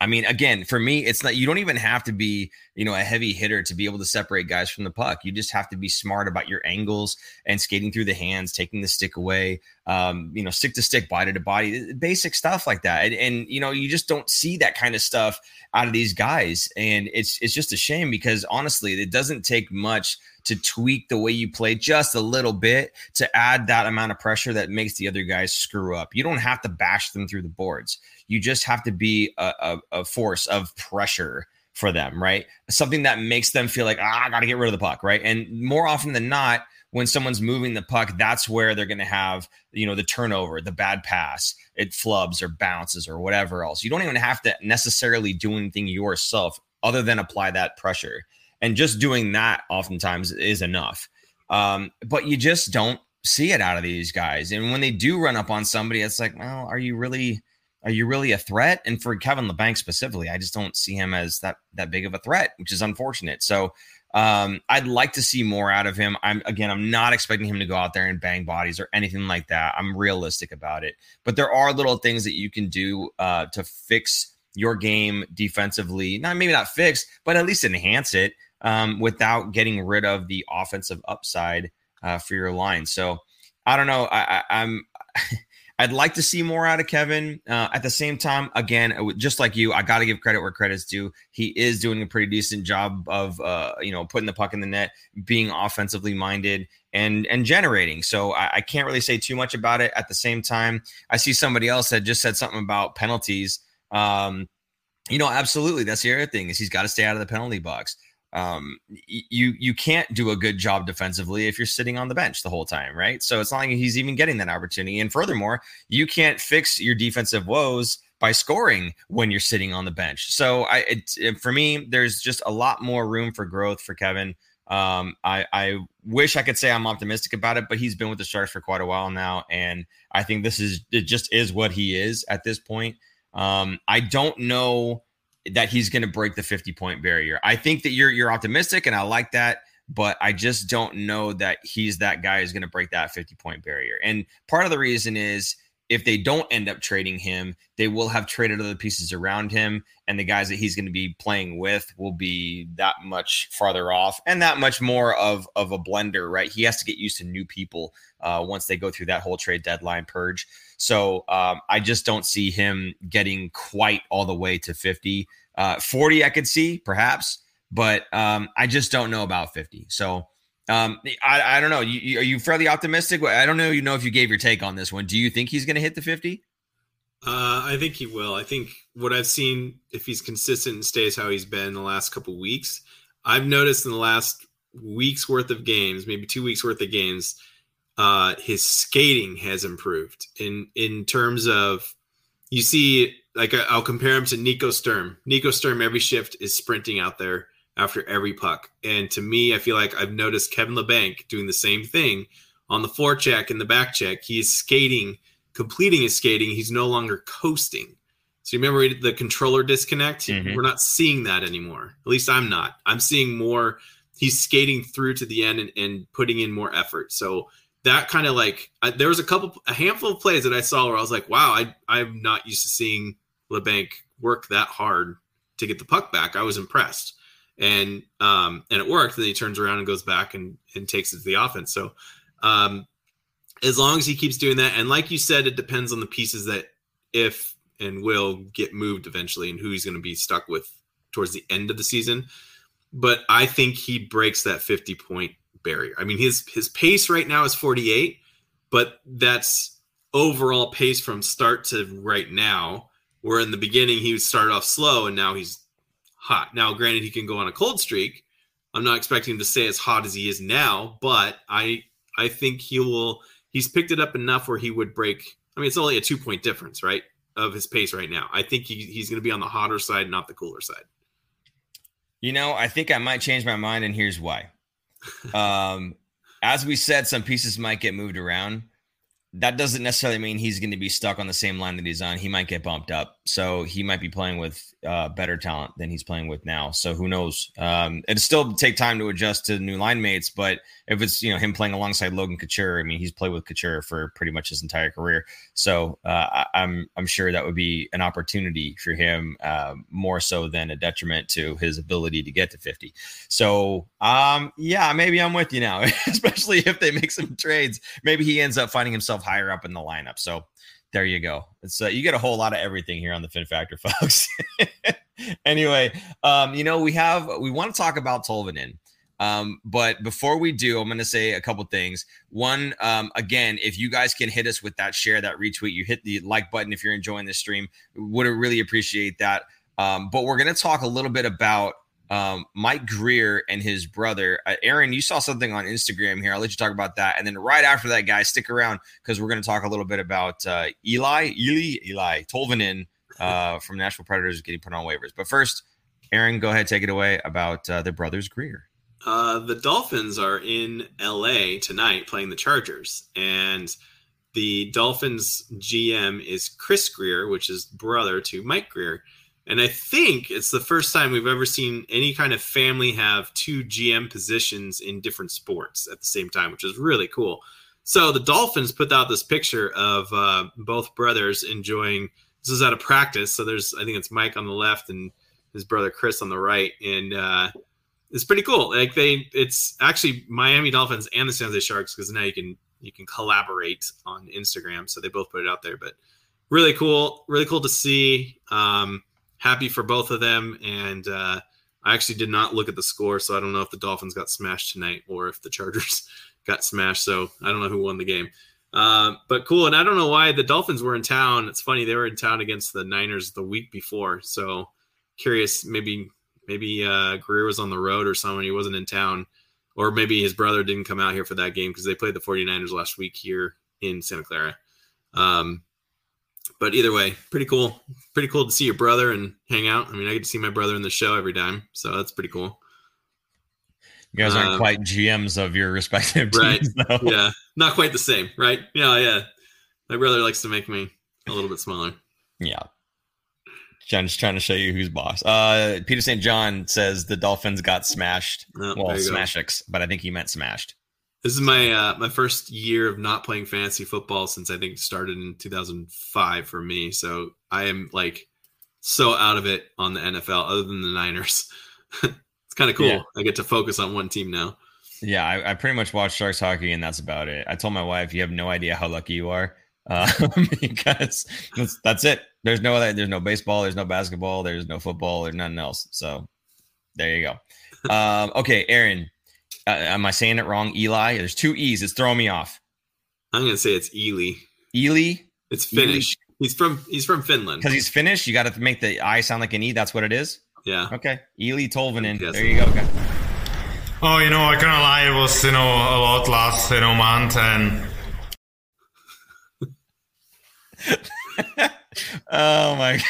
I mean, again, for me, it's not you don't even have to be, you know, a heavy hitter to be able to separate guys from the puck. You just have to be smart about your angles and skating through the hands, taking the stick away, um, you know, stick to stick, body to body, basic stuff like that. And, and, you know, you just don't see that kind of stuff out of these guys. And it's it's just a shame because honestly, it doesn't take much to tweak the way you play just a little bit to add that amount of pressure that makes the other guys screw up. You don't have to bash them through the boards. You just have to be a, a, a force of pressure for them, right? Something that makes them feel like, ah, I got to get rid of the puck, right? And more often than not, when someone's moving the puck, that's where they're going to have, you know, the turnover, the bad pass, it flubs or bounces or whatever else. You don't even have to necessarily do anything yourself other than apply that pressure and just doing that oftentimes is enough. Um, but you just don't see it out of these guys. And when they do run up on somebody, it's like, well, are you really are you really a threat? And for Kevin Labanc specifically, I just don't see him as that that big of a threat, which is unfortunate. So um, I'd like to see more out of him. I'm again, I'm not expecting him to go out there and bang bodies or anything like that. I'm realistic about it, but there are little things that you can do uh, to fix your game defensively. Not maybe not fix, but at least enhance it um, without getting rid of the offensive upside uh, for your line. So I don't know. I, I, am I'd like to see more out of Kevin. Uh, at the same time, again, just like you, I got to give credit where credit's due. He is doing a pretty decent job of, uh, you know, putting the puck in the net, being offensively minded, and and generating. So I, I, can't really say too much about it. At the same time, I see somebody else that just said something about penalties. Um, you know, absolutely. That's the other thing is he's got to stay out of the penalty box um, you you can't do a good job defensively if you're sitting on the bench the whole time, right? So it's not like he's even getting that opportunity. And furthermore, you can't fix your defensive woes by scoring when you're sitting on the bench. So I, it, it, for me, there's just a lot more room for growth for Kevin. Um, I, I wish I could say I'm optimistic about it, but he's been with the Sharks for quite a while now, and I think this is it. Just is what he is at this point. Um, I don't know that he's going to break the 50 point barrier. I think that you're you're optimistic, and I like that. But I just don't know that he's that guy who's going to break that 50 point barrier. And part of the reason is if they don't end up trading him, they will have traded other pieces around him, and the guys that he's going to be playing with will be that much farther off and that much more of of a blender, right? He has to get used to new people uh, once they go through that whole trade deadline purge. So um, I just don't see him getting quite all the way to 50. Uh, 40, I could see perhaps, but um, I just don't know about 50. So um, I, I don't know. You, you, are you fairly optimistic? I don't know. You know if you gave your take on this one. Do you think he's going to hit the 50? Uh, I think he will. I think what I've seen, if he's consistent and stays how he's been the last couple weeks, I've noticed in the last week's worth of games, maybe two weeks worth of games, uh, his skating has improved in in terms of you see like I'll compare him to Nico Sturm. Nico Sturm every shift is sprinting out there after every puck. And to me, I feel like I've noticed Kevin Labanc doing the same thing on the forecheck and the back check. He's skating, completing his skating. He's no longer coasting. So you remember the controller disconnect? Mm-hmm. We're not seeing that anymore. At least I'm not. I'm seeing more. He's skating through to the end and, and putting in more effort. So that kind of like I, there was a couple, a handful of plays that I saw where I was like, wow, I I'm not used to seeing Labanc work that hard to get the puck back. I was impressed and um, and it worked. Then he turns around and goes back and and takes it to the offense. So um, as long as he keeps doing that, and like you said, it depends on the pieces that if and will get moved eventually, and who he's going to be stuck with towards the end of the season. But I think he breaks that 50 point barrier. I mean, his his pace right now is 48, but that's overall pace from start to right now. Where in the beginning he would start off slow, and now he's hot. Now, granted, he can go on a cold streak. I'm not expecting him to stay as hot as he is now, but I I think he will. He's picked it up enough where he would break. I mean, it's only a two point difference, right, of his pace right now. I think he, he's going to be on the hotter side, not the cooler side. You know, I think I might change my mind, and here's why. Um, as we said, some pieces might get moved around that doesn't necessarily mean he's going to be stuck on the same line that he's on. He might get bumped up, so he might be playing with uh, better talent than he's playing with now. So who knows? Um, it'll still take time to adjust to new line mates, but if it's you know him playing alongside Logan Couture, I mean he's played with Couture for pretty much his entire career. So uh, I'm I'm sure that would be an opportunity for him uh, more so than a detriment to his ability to get to 50. So um, yeah, maybe I'm with you now, especially if they make some trades. Maybe he ends up finding himself higher up in the lineup. So there you go. It's uh, you get a whole lot of everything here on the Fin Factor, folks. anyway, um, you know we have we want to talk about Tolvanen. Um, but before we do, I'm going to say a couple things. One, um, again, if you guys can hit us with that share, that retweet, you hit the like button if you're enjoying the stream, would really appreciate that. Um, but we're going to talk a little bit about um, Mike Grier and his brother. Uh, Aaron, you saw something on Instagram here. I'll let you talk about that. And then right after that, guys, stick around because we're going to talk a little bit about uh, Eli, Eli, Eli Tolvanen uh, from Nashville Predators getting put on waivers. But first, Aaron, go ahead, take it away about uh, the brothers Grier. Uh, the Dolphins are in LA tonight playing the Chargers, and the Dolphins GM is Chris Grier, which is brother to Mike Grier. And I think it's the first time we've ever seen any kind of family have two GM positions in different sports at the same time, which is really cool. So the Dolphins put out this picture of uh, both brothers enjoying. This is at a practice, so there's I think it's Mike on the left and his brother Chris on the right, and uh, it's pretty cool. Like they, it's actually Miami Dolphins and the San Jose Sharks because now you can you can collaborate on Instagram. So they both put it out there, but really cool, really cool to see. Um, happy for both of them. And uh, I actually did not look at the score, so I don't know if the Dolphins got smashed tonight or if the Chargers got smashed. So I don't know who won the game. Uh, but cool. And I don't know why the Dolphins were in town. It's funny they were in town against the Niners the week before. So curious, maybe maybe uh, Grier was on the road or something. He wasn't in town, or maybe his brother didn't come out here for that game because they played the 49ers last week here in Santa Clara. Um, but either way, pretty cool. Pretty cool to see your brother and hang out. I mean, I get to see my brother in the show every time, so that's pretty cool. You guys aren't um, quite GMs of your respective teams, right? Though. Yeah, not quite the same, right? Yeah, yeah. My brother likes to make me a little bit smaller. Yeah. John's trying to show you who's boss. Uh, Peter St. John says the Dolphins got smashed. Oh, well, smashix, but I think he meant smashed. This is my uh, my first year of not playing fantasy football since I think started in 2005 for me. So I am like so out of it on the NFL, other than the Niners. it's kind of cool. Yeah. I get to focus on one team now. Yeah, I, I pretty much watch Sharks hockey, and that's about it. I told my wife, "You have no idea how lucky you are," uh, because that's, that's it. There's no other. There's no baseball. There's no basketball. There's no football. There's nothing else. So there you go. Um, okay, Aaron, uh, am I saying it wrong? Eli. There's two e's. It's throwing me off. I'm gonna say it's Ely. Ely, It's Finnish. He's from he's from Finland. because he's Finnish. You got to make the I sound like an e. That's what it is. Yeah. Okay, Eli Tolvanen. Yes. There you go. Okay. Oh, you know, I can't lie, it was, you know, a lot last, you know, month and oh my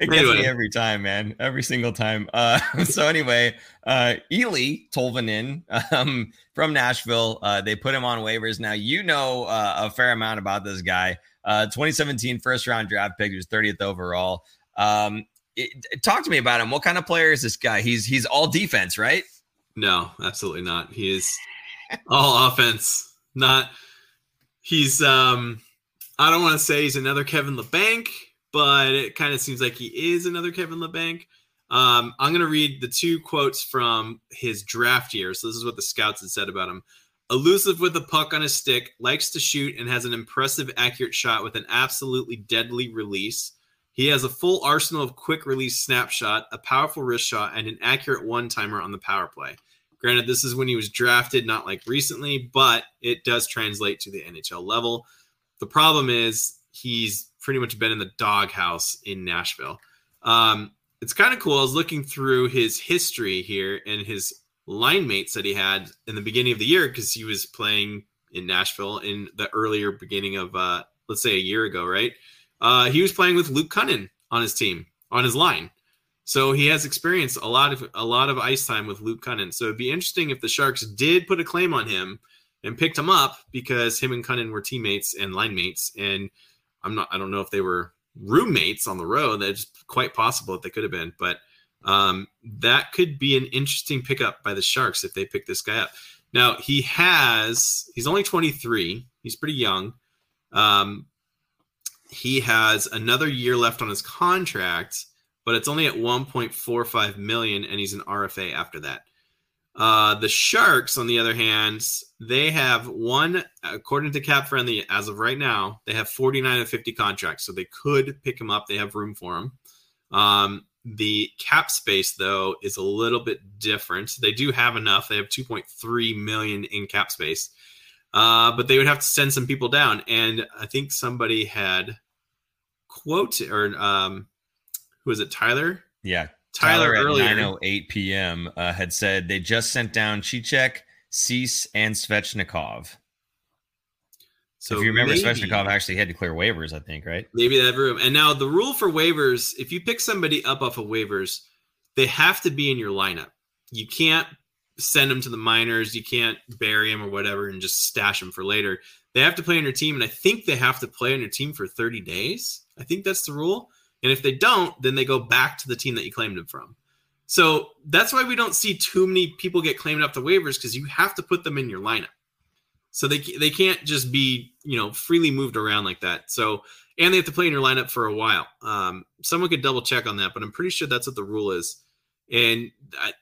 it gets Anyway. me every time man. Every single time. Uh so anyway uh ely tolvanen um from nashville uh they put him on waivers. Now you know uh, a fair amount about this guy. Uh 2017 first round draft pick he was 30th overall. Um it, talk to me about him. What kind of player is this guy? He's he's all defense right? No, absolutely not. He is all offense. Not he's um I don't want to say he's another Kevin Labanc, but it kind of seems like he is another Kevin Labanc. Um, I'm gonna read the two quotes from his draft year. So this is what the scouts had said about him. Elusive with the puck on his stick, likes to shoot, and has an impressive accurate shot with an absolutely deadly release. He has a full arsenal of quick release snapshot, a powerful wrist shot, and an accurate one timer on the power play. Granted, this is when he was drafted, not like recently, but it does translate to the NHL level. The problem is he's pretty much been in the doghouse in Nashville. Um, it's kind of cool. I was looking through his history here and his line mates that he had in the beginning of the year because he was playing in Nashville in the earlier beginning of, uh, let's say, a year ago, right? Uh, he was playing with Luke Kunin on his team, on his line. So he has experienced a lot of a lot of ice time with Luke Kunin. So it'd be interesting if the Sharks did put a claim on him and picked him up because him and Kunin were teammates and line mates. And I'm not I don't know if they were roommates on the road. That's quite possible that they could have been, but um, that could be an interesting pickup by the Sharks if they pick this guy up. Now he has he's only 23. He's pretty young. Um, he has another year left on his contract, but it's only at 1.45 million, and he's an RFA after that. Uh, the Sharks, on the other hand, they have one, according to Cap Friendly, as of right now, they have 49 and 50 contracts, so they could pick him up. They have room for him. Um, the cap space, though, is a little bit different. They do have enough. They have 2.3 million in cap space, uh, but they would have to send some people down. And I think somebody had quote or um, who was it? Tyler. yeah Tyler, Tyler, earlier. at 9:08 p.m. Uh, had said they just sent down Cicek, Suess, and Svechnikov. So if you remember, maybe- Svechnikov actually had to clear waivers, I think, right? Maybe that room. And now the rule for waivers: if you pick somebody up off of waivers, they have to be in your lineup. You can't send them to the minors. You can't bury them or whatever and just stash them for later. They have to play on your team, and I think they have to play on your team for 30 days. I think that's the rule. And if they don't, then they go back to the team that you claimed them from. So that's why we don't see too many people get claimed off the waivers because you have to put them in your lineup. So they they can't just be you know freely moved around like that. So and they have to play in your lineup for a while. Um, someone could double check on that, but I'm pretty sure that's what the rule is, and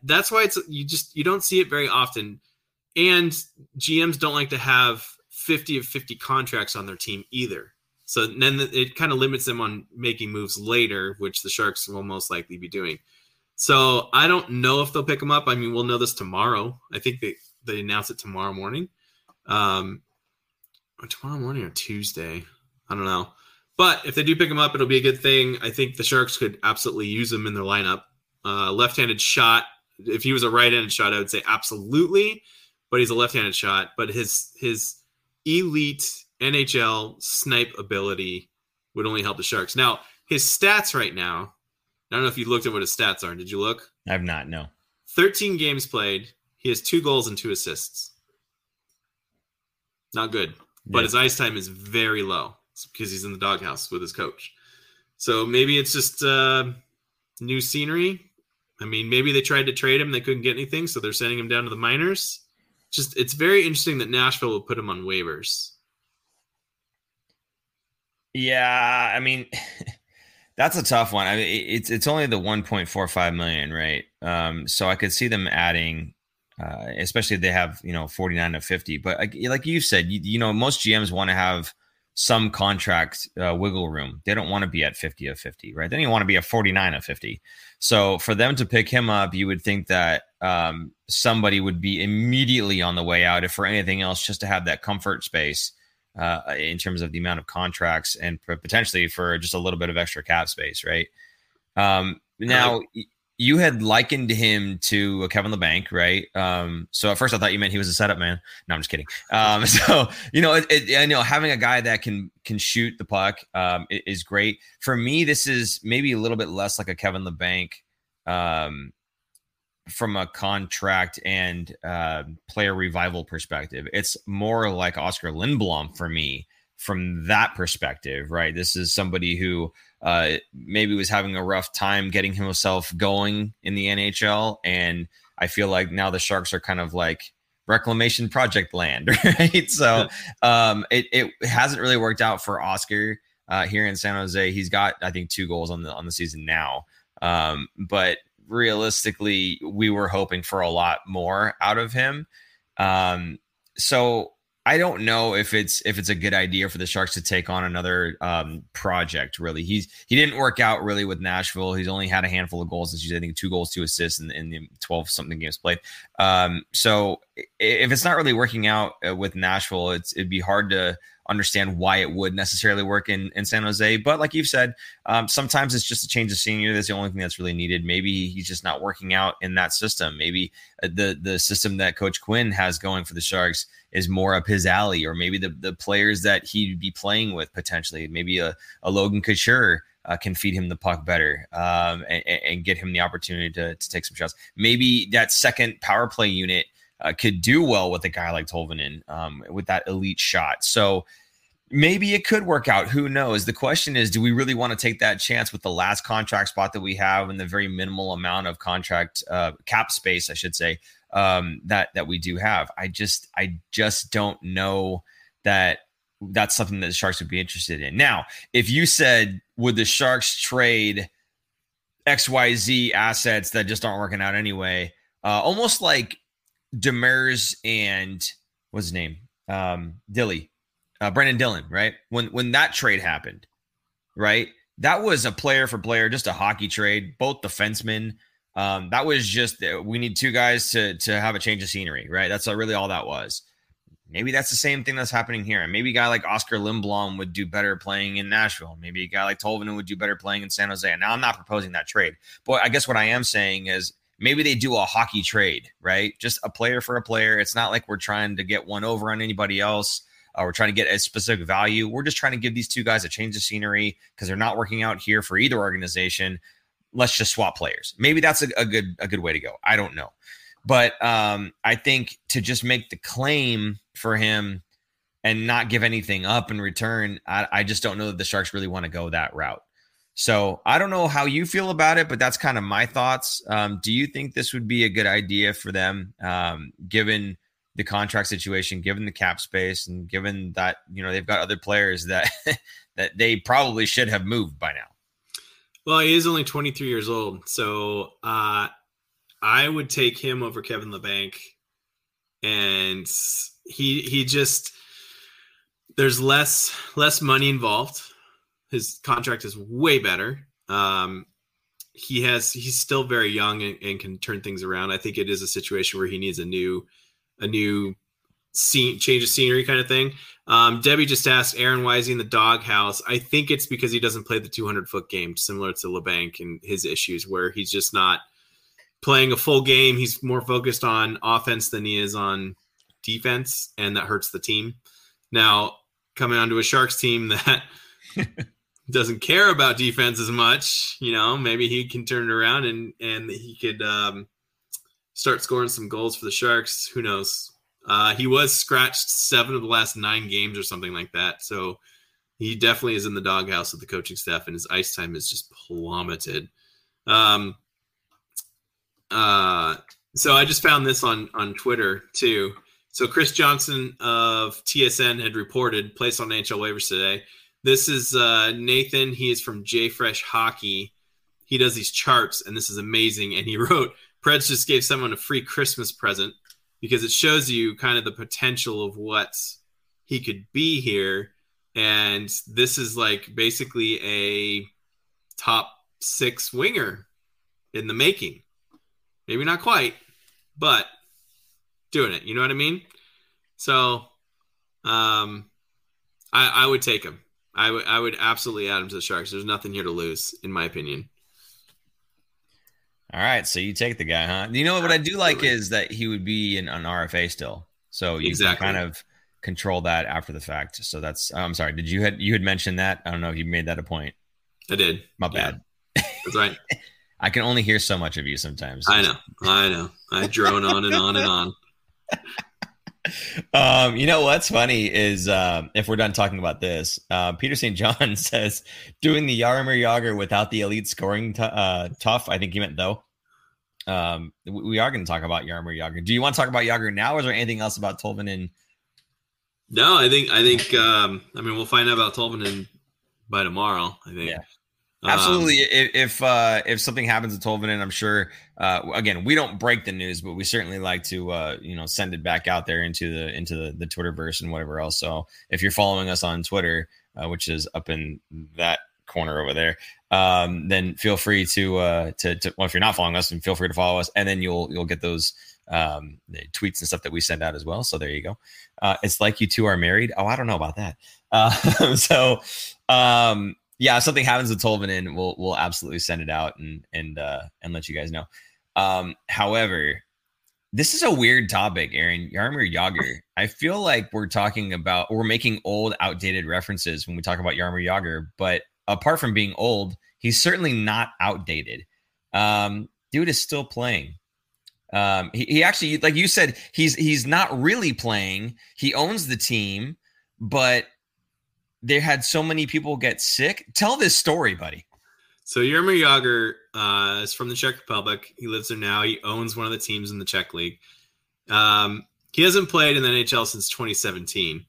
that's why it's you just you don't see it very often. And GMs don't like to have 50 of 50 contracts on their team either. So then it kind of limits them on making moves later, which the Sharks will most likely be doing. So I don't know if they'll pick him up. I mean, we'll know this tomorrow. I think they they announce it tomorrow morning. Um, or tomorrow morning or Tuesday. I don't know. But if they do pick him up, it'll be a good thing. I think the Sharks could absolutely use him in their lineup. Uh, left-handed shot. If he was a right-handed shot, I would say absolutely. But he's a left-handed shot. But his his elite NHL snipe ability would only help the Sharks. Now his stats right now. I don't know if you looked at what his stats are. Did you look? I've not. No. 13 games played. He has two goals and two assists. Not good. But Yeah. his ice time is very low because he's in the doghouse with his coach. So maybe it's just uh, new scenery. I mean, maybe they tried to trade him, they couldn't get anything, so they're sending him down to the minors. Just it's very interesting that Nashville will put him on waivers. Yeah, I mean, that's a tough one. I mean, it's it's only the 1.45 million, right? Um, so I could see them adding, uh, especially if they have you know 49 to 50. But like, like you said, you, you know, most GMs want to have some contract uh, wiggle room. They don't want to be at 50 of 50, right? They don't want to be at 49 of 50. So for them to pick him up, you would think that um, somebody would be immediately on the way out, if for anything else, just to have that comfort space uh, in terms of the amount of contracts and potentially for just a little bit of extra cap space, right? Um, now, you had likened him to a Kevin Labanc, right? Um, so at first I thought you meant he was a setup man. No, I'm just kidding. Um, so you know, it, it, I know having a guy that can can shoot the puck um, is great. For me, this is maybe a little bit less like a Kevin Labanc um, from a contract and uh, player revival perspective. It's more like Oskar Lindblom for me from that perspective, right? This is somebody who uh, maybe was having a rough time getting himself going in the NHL. And I feel like now the Sharks are kind of like reclamation project land, right? So um, it, it hasn't really worked out for Oskar uh, here in San Jose. He's got, I think, two goals on the on the season now. Um, but realistically, we were hoping for a lot more out of him. Um, so I don't know if it's if it's a good idea for the Sharks to take on another um, project. Really, he's he didn't work out really with Nashville. He's only had a handful of goals this year. I think two goals, two assists in, in the twelve something games played. Um, so if it's not really working out uh, with Nashville, it's it'd be hard to understand why it would necessarily work in, in San Jose. But like you've said, um, sometimes it's just a change of senior. That's the only thing that's really needed. Maybe he's just not working out in that system. Maybe uh, the the system that Coach Quinn has going for the Sharks is more up his alley, or maybe the the players that he'd be playing with potentially. Maybe a, a Logan Couture. Uh, can feed him the puck better um, and, and, get him the opportunity to, to take some shots. Maybe that second power play unit uh, could do well with a guy like Tolvanen um, with that elite shot. So maybe it could work out. Who knows? The question is, do we really want to take that chance with the last contract spot that we have and the very minimal amount of contract uh, cap space, I should say, um, that that we do have? I just, I just don't know that that's something that the Sharks would be interested in. Now, if you said, would the Sharks trade XYZ assets that just aren't working out anyway? Uh, almost like Demers and what's his name? Um, Dilly, uh, Brendan Dillon, right? When when that trade happened, right? That was a player for player, just a hockey trade, both defensemen. Um, that was just uh, we need two guys to to have a change of scenery, right? That's really all that was. Maybe that's the same thing that's happening here. And maybe a guy like Oskar Lindblom would do better playing in Nashville. Maybe a guy like Tolvanen would do better playing in San Jose. Now I'm not proposing that trade, but I guess what I am saying is maybe they do a hockey trade, right? Just a player for a player. It's not like we're trying to get one over on anybody else. Uh, we're trying to get a specific value. We're just trying to give these two guys a change of scenery because they're not working out here for either organization. Let's just swap players. Maybe that's a, a good a good way to go. I don't know, but um, I think to just make the claim for him and not give anything up in return, I, I just don't know that the Sharks really want to go that route. So I don't know how you feel about it, but that's kind of my thoughts. Um, do you think this would be a good idea for them, um, given the contract situation, given the cap space, and given that you know they've got other players that that they probably should have moved by now? Well, he is only 23 years old, so uh, I would take him over Kevin Labanc, and he he just there's less less money involved his contract is way better. Um, he has he's still very young and, and, can turn things around. I think it is a situation where he needs a new a new scene change of scenery kind of thing. Um, Debbie just asked Aaron Wisey in the doghouse. I think it's because he doesn't play the 200 foot game, similar to Labanc and his issues, where he's just not playing a full game. He's more focused on offense than he is on defense, and that hurts the team. Now, coming onto a Sharks team that doesn't care about defense as much, you know, maybe he can turn it around and and he could um, start scoring some goals for the Sharks. Who knows? Uh, he was scratched seven of the last nine games or something like that. So he definitely is in the doghouse with the coaching staff, and his ice time is just plummeted. Um, uh, so I just found this on on Twitter too. So Chris Johnston of TSN had reported placed on NHL waivers today. This is uh, Nathan. He is from J Fresh Hockey. He does these charts, and this is amazing. And he wrote, "Preds just gave someone a free Christmas present because it shows you kind of the potential of what he could be here." And this is like basically a top six winger in the making. Maybe not quite, but doing it. You know what I mean? So, um, I, I would take him. I would I would absolutely add him to the Sharks. There's nothing here to lose, in my opinion. All right, so you take the guy, huh? You know what I do like is that he would be in an RFA still, so you exactly. can kind of control that after the fact. So that's I'm sorry. Did you had you had mentioned that? I don't know if you made that a point. I did. My bad. Yeah. That's right. I can only hear so much of you sometimes. I know. I know. I drone on and on and on. um, you know what's funny is uh, if we're done talking about this, uh, Peter St. John says doing the Jaromir Jagr without the elite scoring t- uh, tough. I think he meant though. Um, we are going to talk about Jaromir Jagr. Do you want to talk about Jagr now, or is there anything else about Tolvanen? No, I think I think um, I mean we'll find out about Tolvanen by tomorrow. I think. Yeah. Absolutely. Um, if if, uh, if something happens to Tolvanen, I'm sure. Uh, again, we don't break the news, but we certainly like to uh, you know send it back out there into the into the, the Twitterverse and whatever else. So if you're following us on Twitter, uh, which is up in that corner over there, um, then feel free to, uh, to to well, if you're not following us, then feel free to follow us, and then you'll you'll get those um, tweets and stuff that we send out as well. So there you go. Uh, it's like you two are married. Oh, I don't know about that. Uh, so um, yeah, if something happens with Tolvanen, we'll we'll absolutely send it out and and uh, and let you guys know. Um, however, this is a weird topic, Aaron. Jaromir Jagr. I feel like we're talking about we're making old, outdated references when we talk about Jaromir Jagr, but apart from being old, he's certainly not outdated. Um, dude is still playing. Um, he, he actually, like you said, he's he's not really playing. He owns the team, but they had so many people get sick. Tell this story, buddy. So Jaromir Jagr uh, is from the Czech Republic. He lives there now. He owns one of the teams in the Czech league. Um, he hasn't played in the NHL since 2017,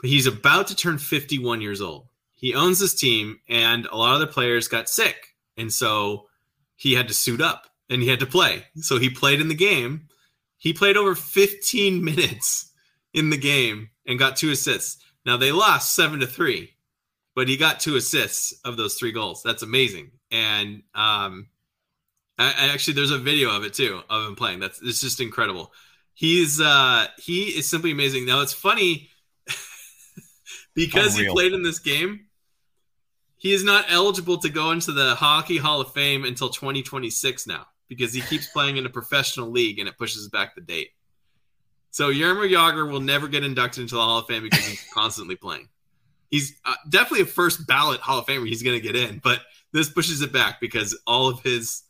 but he's about to turn 51 years old. He owns this team, and a lot of the players got sick, and so he had to suit up and he had to play. So he played in the game. He played over 15 minutes in the game and got two assists. Now they lost seven to three, but he got two assists of those three goals. That's amazing. And um, I, I actually there's a video of it too of him playing. That's it's just incredible. He's uh he is simply amazing. Now it's funny because Unreal. he played in this game. He is not eligible to go into the Hockey Hall of Fame until 2026 now because he keeps playing in a professional league and it pushes back the date. So Jaromir Jagr will never get inducted into the Hall of Fame because he's constantly playing. He's uh, definitely a first ballot Hall of Famer. He's going to get in, but this pushes it back because all of his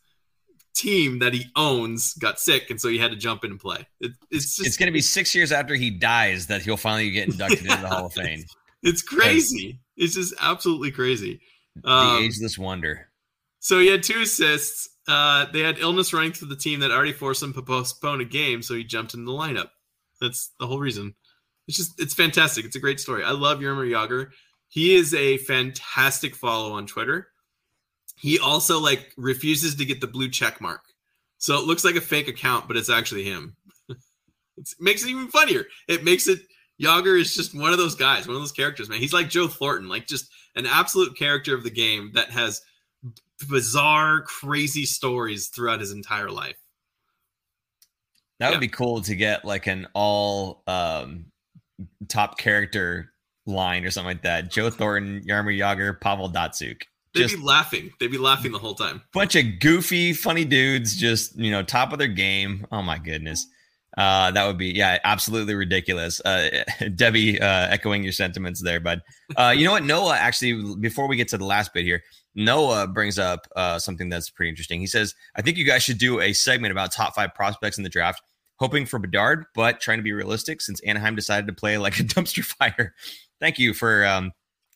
team that he owns got sick, and so he had to jump in and play. It, it's just, it's going to be six years after he dies that he'll finally get inducted yeah, into the Hall of Fame. It's crazy. It's just absolutely crazy. The um, ageless wonder. So he had two assists. Uh, they had illness running through the team that already forced him to postpone a game, so he jumped in the lineup. That's the whole reason. It's just it's fantastic. It's a great story. I love Jaromir Jagr. He is a fantastic follow on Twitter. He also like refuses to get the blue check mark. So it looks like a fake account, but it's actually him. it makes it even funnier. It makes it Jagr is just one of those guys, one of those characters, man. He's like Joe Thornton, like just an absolute character of the game that has bizarre, crazy stories throughout his entire life. That yeah. would be cool to get like an all um, top character line or something like that. Joe Thornton, Jaromir Jagr, Pavel Datsyuk. They'd be laughing. They'd be laughing the whole time. Bunch of goofy, funny dudes, just you know, top of their game. Oh my goodness. Uh, that would be yeah, absolutely ridiculous. Uh, Debbie, uh, echoing your sentiments there, but uh, you know what? Noah actually, before we get to the last bit here, Noah brings up uh, something that's pretty interesting. He says, "I think you guys should do a segment about top five prospects in the draft hoping for Bedard, but trying to be realistic since Anaheim decided to play like a dumpster fire. Thank you for um,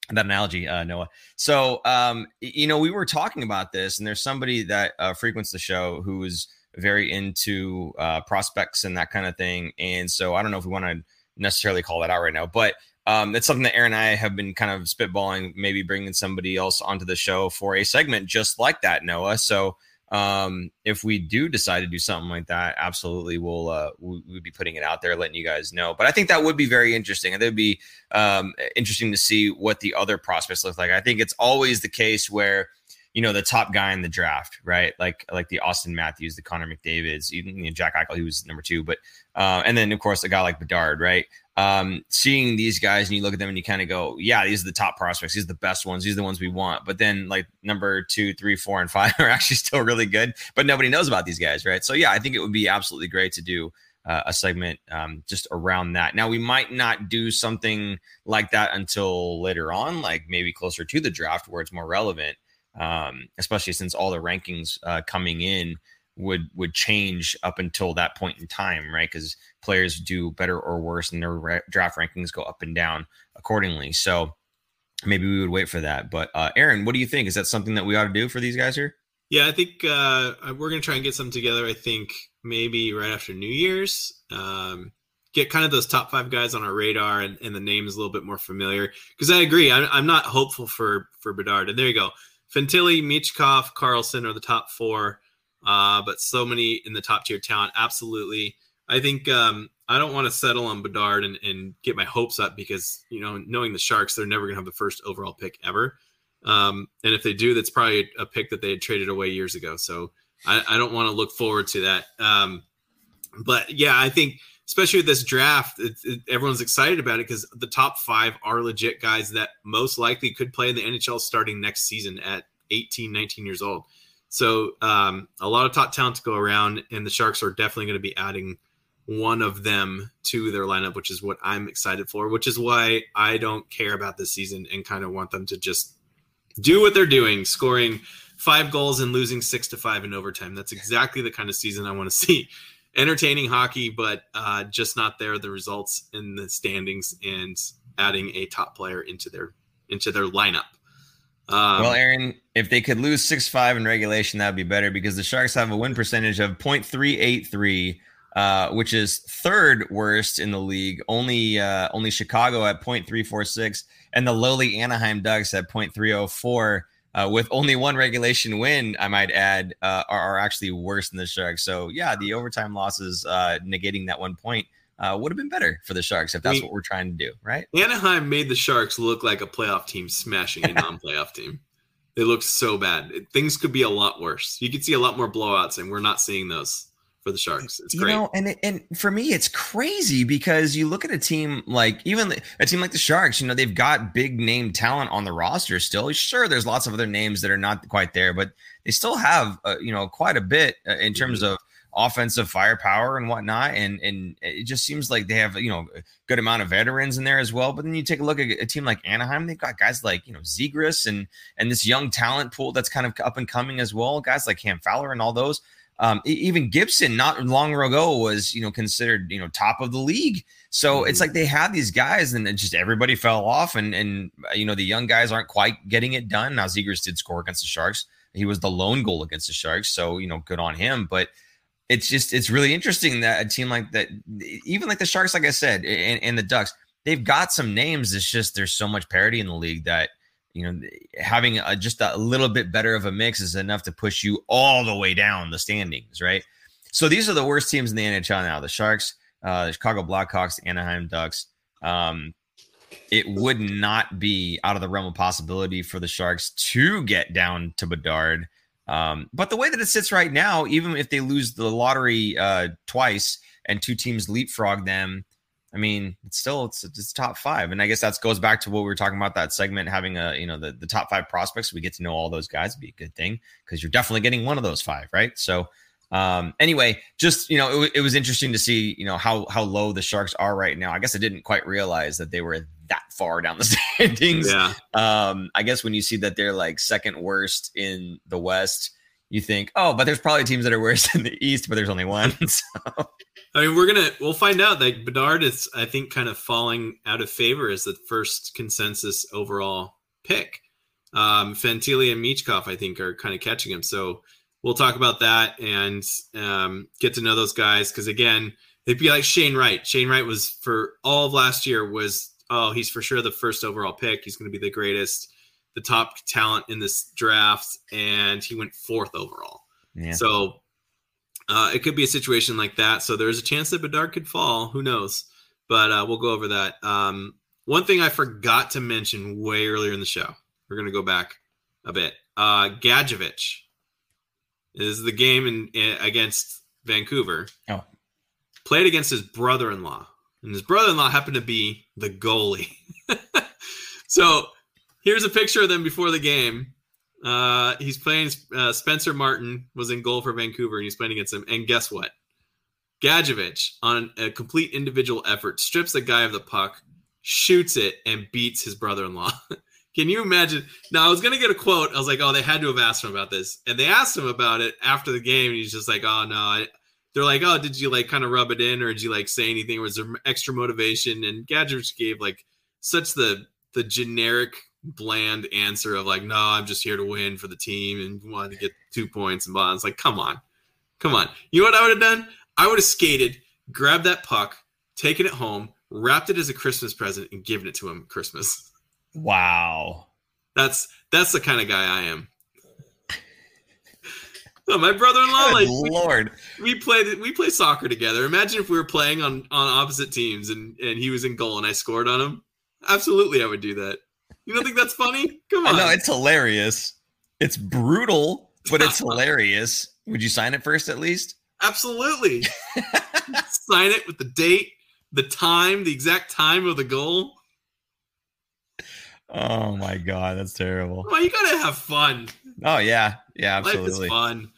that analogy, uh, Noah. So, um, you know, we were talking about this, and there's somebody that uh, frequents the show who is very into uh, prospects and that kind of thing. And so, I don't know if we want to necessarily call that out right now, but um, that's something that Aaron and I have been kind of spitballing, maybe bringing somebody else onto the show for a segment just like that, Noah. So, um, if we do decide to do something like that, absolutely, we'll uh, we would be putting it out there, letting you guys know. But I think that would be very interesting, and it would be um, interesting to see what the other prospects look like. I think it's always the case where you know the top guy in the draft, right? Like like the Auston Matthews, the Connor McDavid's, even you know, Jack Eichel, he was number two, but uh, and then of course a guy like Bedard, right? um, seeing these guys and you look at them and you kind of go, yeah, these are the top prospects. These are the best ones. These are the ones we want. But then like number two, three, four, and five are actually still really good, but nobody knows about these guys, right? So yeah, I think it would be absolutely great to do uh, a segment um, just around that. Now we might not do something like that until later on, like maybe closer to the draft where it's more relevant, um, especially since all the rankings uh, coming in would would change up until that point in time, right? Because players do better or worse, and their ra- draft rankings go up and down accordingly. So maybe we would wait for that. But uh, Aaron, what do you think? Is that something that we ought to do for these guys here? Yeah, I think uh, we're gonna try and get some together. I think maybe right after New Year's. Um, get kind of those top five guys on our radar and, and the name is a little bit more familiar. Because I agree, I'm, I'm not hopeful for for Bedard. And there you go. Fantilli, Michkov, Carlsson are the top four uh, but so many in the top tier talent. Absolutely. I think um, I don't want to settle on Bedard and, and, get my hopes up because, you know, knowing the Sharks, they're never going to have the first overall pick ever. Um, and if they do, that's probably a pick that they had traded away years ago. So I, I don't want to look forward to that. Um, but yeah, I think especially with this draft, it, it, everyone's excited about it because the top five are legit guys that most likely could play in the NHL starting next season at 18, 19 years old. So um, a lot of top talent to go around, and the Sharks are definitely going to be adding one of them to their lineup, which is what I'm excited for. Which is why I don't care about this season and kind of want them to just do what they're doing, scoring five goals and losing six to five in overtime. That's exactly the kind of season I want to see. Entertaining hockey, but uh, just not there. The results in the standings and adding a top player into their into their lineup. Um, well, Aaron, if they could lose six five in regulation, that would be better because the Sharks have a win percentage of 0.383, uh, which is third worst in the league. Only uh, only Chicago at 0.346, and the lowly Anaheim Ducks at 0.304. Uh, with only one regulation win, I might add, uh, are, are, actually worse than the Sharks. So yeah, the overtime losses uh, negating that one point uh, would have been better for the Sharks if that's I mean, what we're trying to do, right? Anaheim made the Sharks look like a playoff team smashing a non-playoff team. They looked so bad. Things could be a lot worse. You could see a lot more blowouts, and we're not seeing those for the Sharks. It's great. You know, and and for me, it's crazy because you look at a team like even a team like the Sharks. You know, they've got big name talent on the roster still. Sure, there's lots of other names that are not quite there, but they still have uh, you know quite a bit uh, in terms of offensive firepower and whatnot. And and it just seems like they have you know a good amount of veterans in there as well. But then you take a look at a team like Anaheim, they've got guys like you know Zegras and and this young talent pool that's kind of up and coming as well. Guys like Cam Fowler and all those. Um, even Gibson, not long ago, was you know considered you know top of the league. So mm-hmm. it's like they have these guys, and just everybody fell off, and and you know the young guys aren't quite getting it done. Now Zegras did score against the Sharks. He was the lone goal against the Sharks, so you know good on him. But it's just it's really interesting that a team like that, even like the Sharks, like I said, and, and the Ducks, they've got some names. It's just there's so much parity in the league that you know having a, just a little bit better of a mix is enough to push you all the way down the standings, right? So these are the worst teams in the NHL now: the Sharks, uh, the Chicago Blackhawks, Anaheim Ducks. Um, it would not be out of the realm of possibility for the Sharks to get down to Bedard um, but the way that it sits right now, even if they lose the lottery uh, twice and two teams leapfrog them, I mean, it's still it's, it's top five, and I guess that goes back to what we were talking about that segment having a you know the the top five prospects. We get to know all those guys, It'd be a good thing because you're definitely getting one of those five, right? So um, anyway, just you know, it, it, was interesting to see you know how how low the Sharks are right now. I guess I didn't quite realize that they were that far down the standings. Yeah. Um, I guess when you see that they're like second worst in the West, you think, oh, but there's probably teams that are worse in the East, but there's only one. So. I mean, we're gonna we'll find out that Bedard is, I think, kind of falling out of favor as the first consensus overall pick. Um, Fantilli and Michkov, I think, are kind of catching him. So we'll talk about that and um, get to know those guys because again, it'd be like Shane Wright. Shane Wright was for all of last year was oh he's for sure the first overall pick. He's going to be the greatest, the top talent in this draft, and he went fourth overall. Yeah. So uh, it could be a situation like that. So there's a chance that Bedard could fall. Who knows? But uh, we'll go over that. Um, one thing I forgot to mention way earlier in the show. We're going to go back a bit. Uh, Gadjovich is the game in, in against Vancouver. Oh. Played against his brother-in-law, and his brother-in-law happened to be the goalie. so here's a picture of them before the game. Uh, he's playing. Uh, Spencer Martin was in goal for Vancouver, and he's playing against him. And guess what? Gadjovich, on a complete individual effort, strips the guy of the puck, shoots it, and beats his brother-in-law. Can you imagine? Now I was gonna get a quote. I was like, oh, they had to have asked him about this, and they asked him about it after the game, and he's just like, oh no. I, they're like, oh, did you like kind of rub it in, or did you like say anything? Was there extra motivation? And Gadjovich gave like such the the generic bland answer of like, no, I'm just here to win for the team and wanted to get two points and blah. It's like, come on, come on. You know what I would have done? I would have skated, grabbed that puck, taken it home, wrapped it as a Christmas present, and given it to him Christmas. Wow. That's that's the kind of guy I am. Oh, my brother-in-law, like Good Lord. we played we play soccer together. Imagine if we were playing on on opposite teams and and he was in goal and I scored on him. Absolutely, I would do that. You don't think that's funny? Come on. No, it's hilarious. It's brutal, but it's hilarious. Would you sign it first at least? Absolutely. Sign it with the date, the time, the exact time of the goal. Oh my god, that's terrible. Well, you gotta have fun. Oh yeah, yeah, absolutely. fun.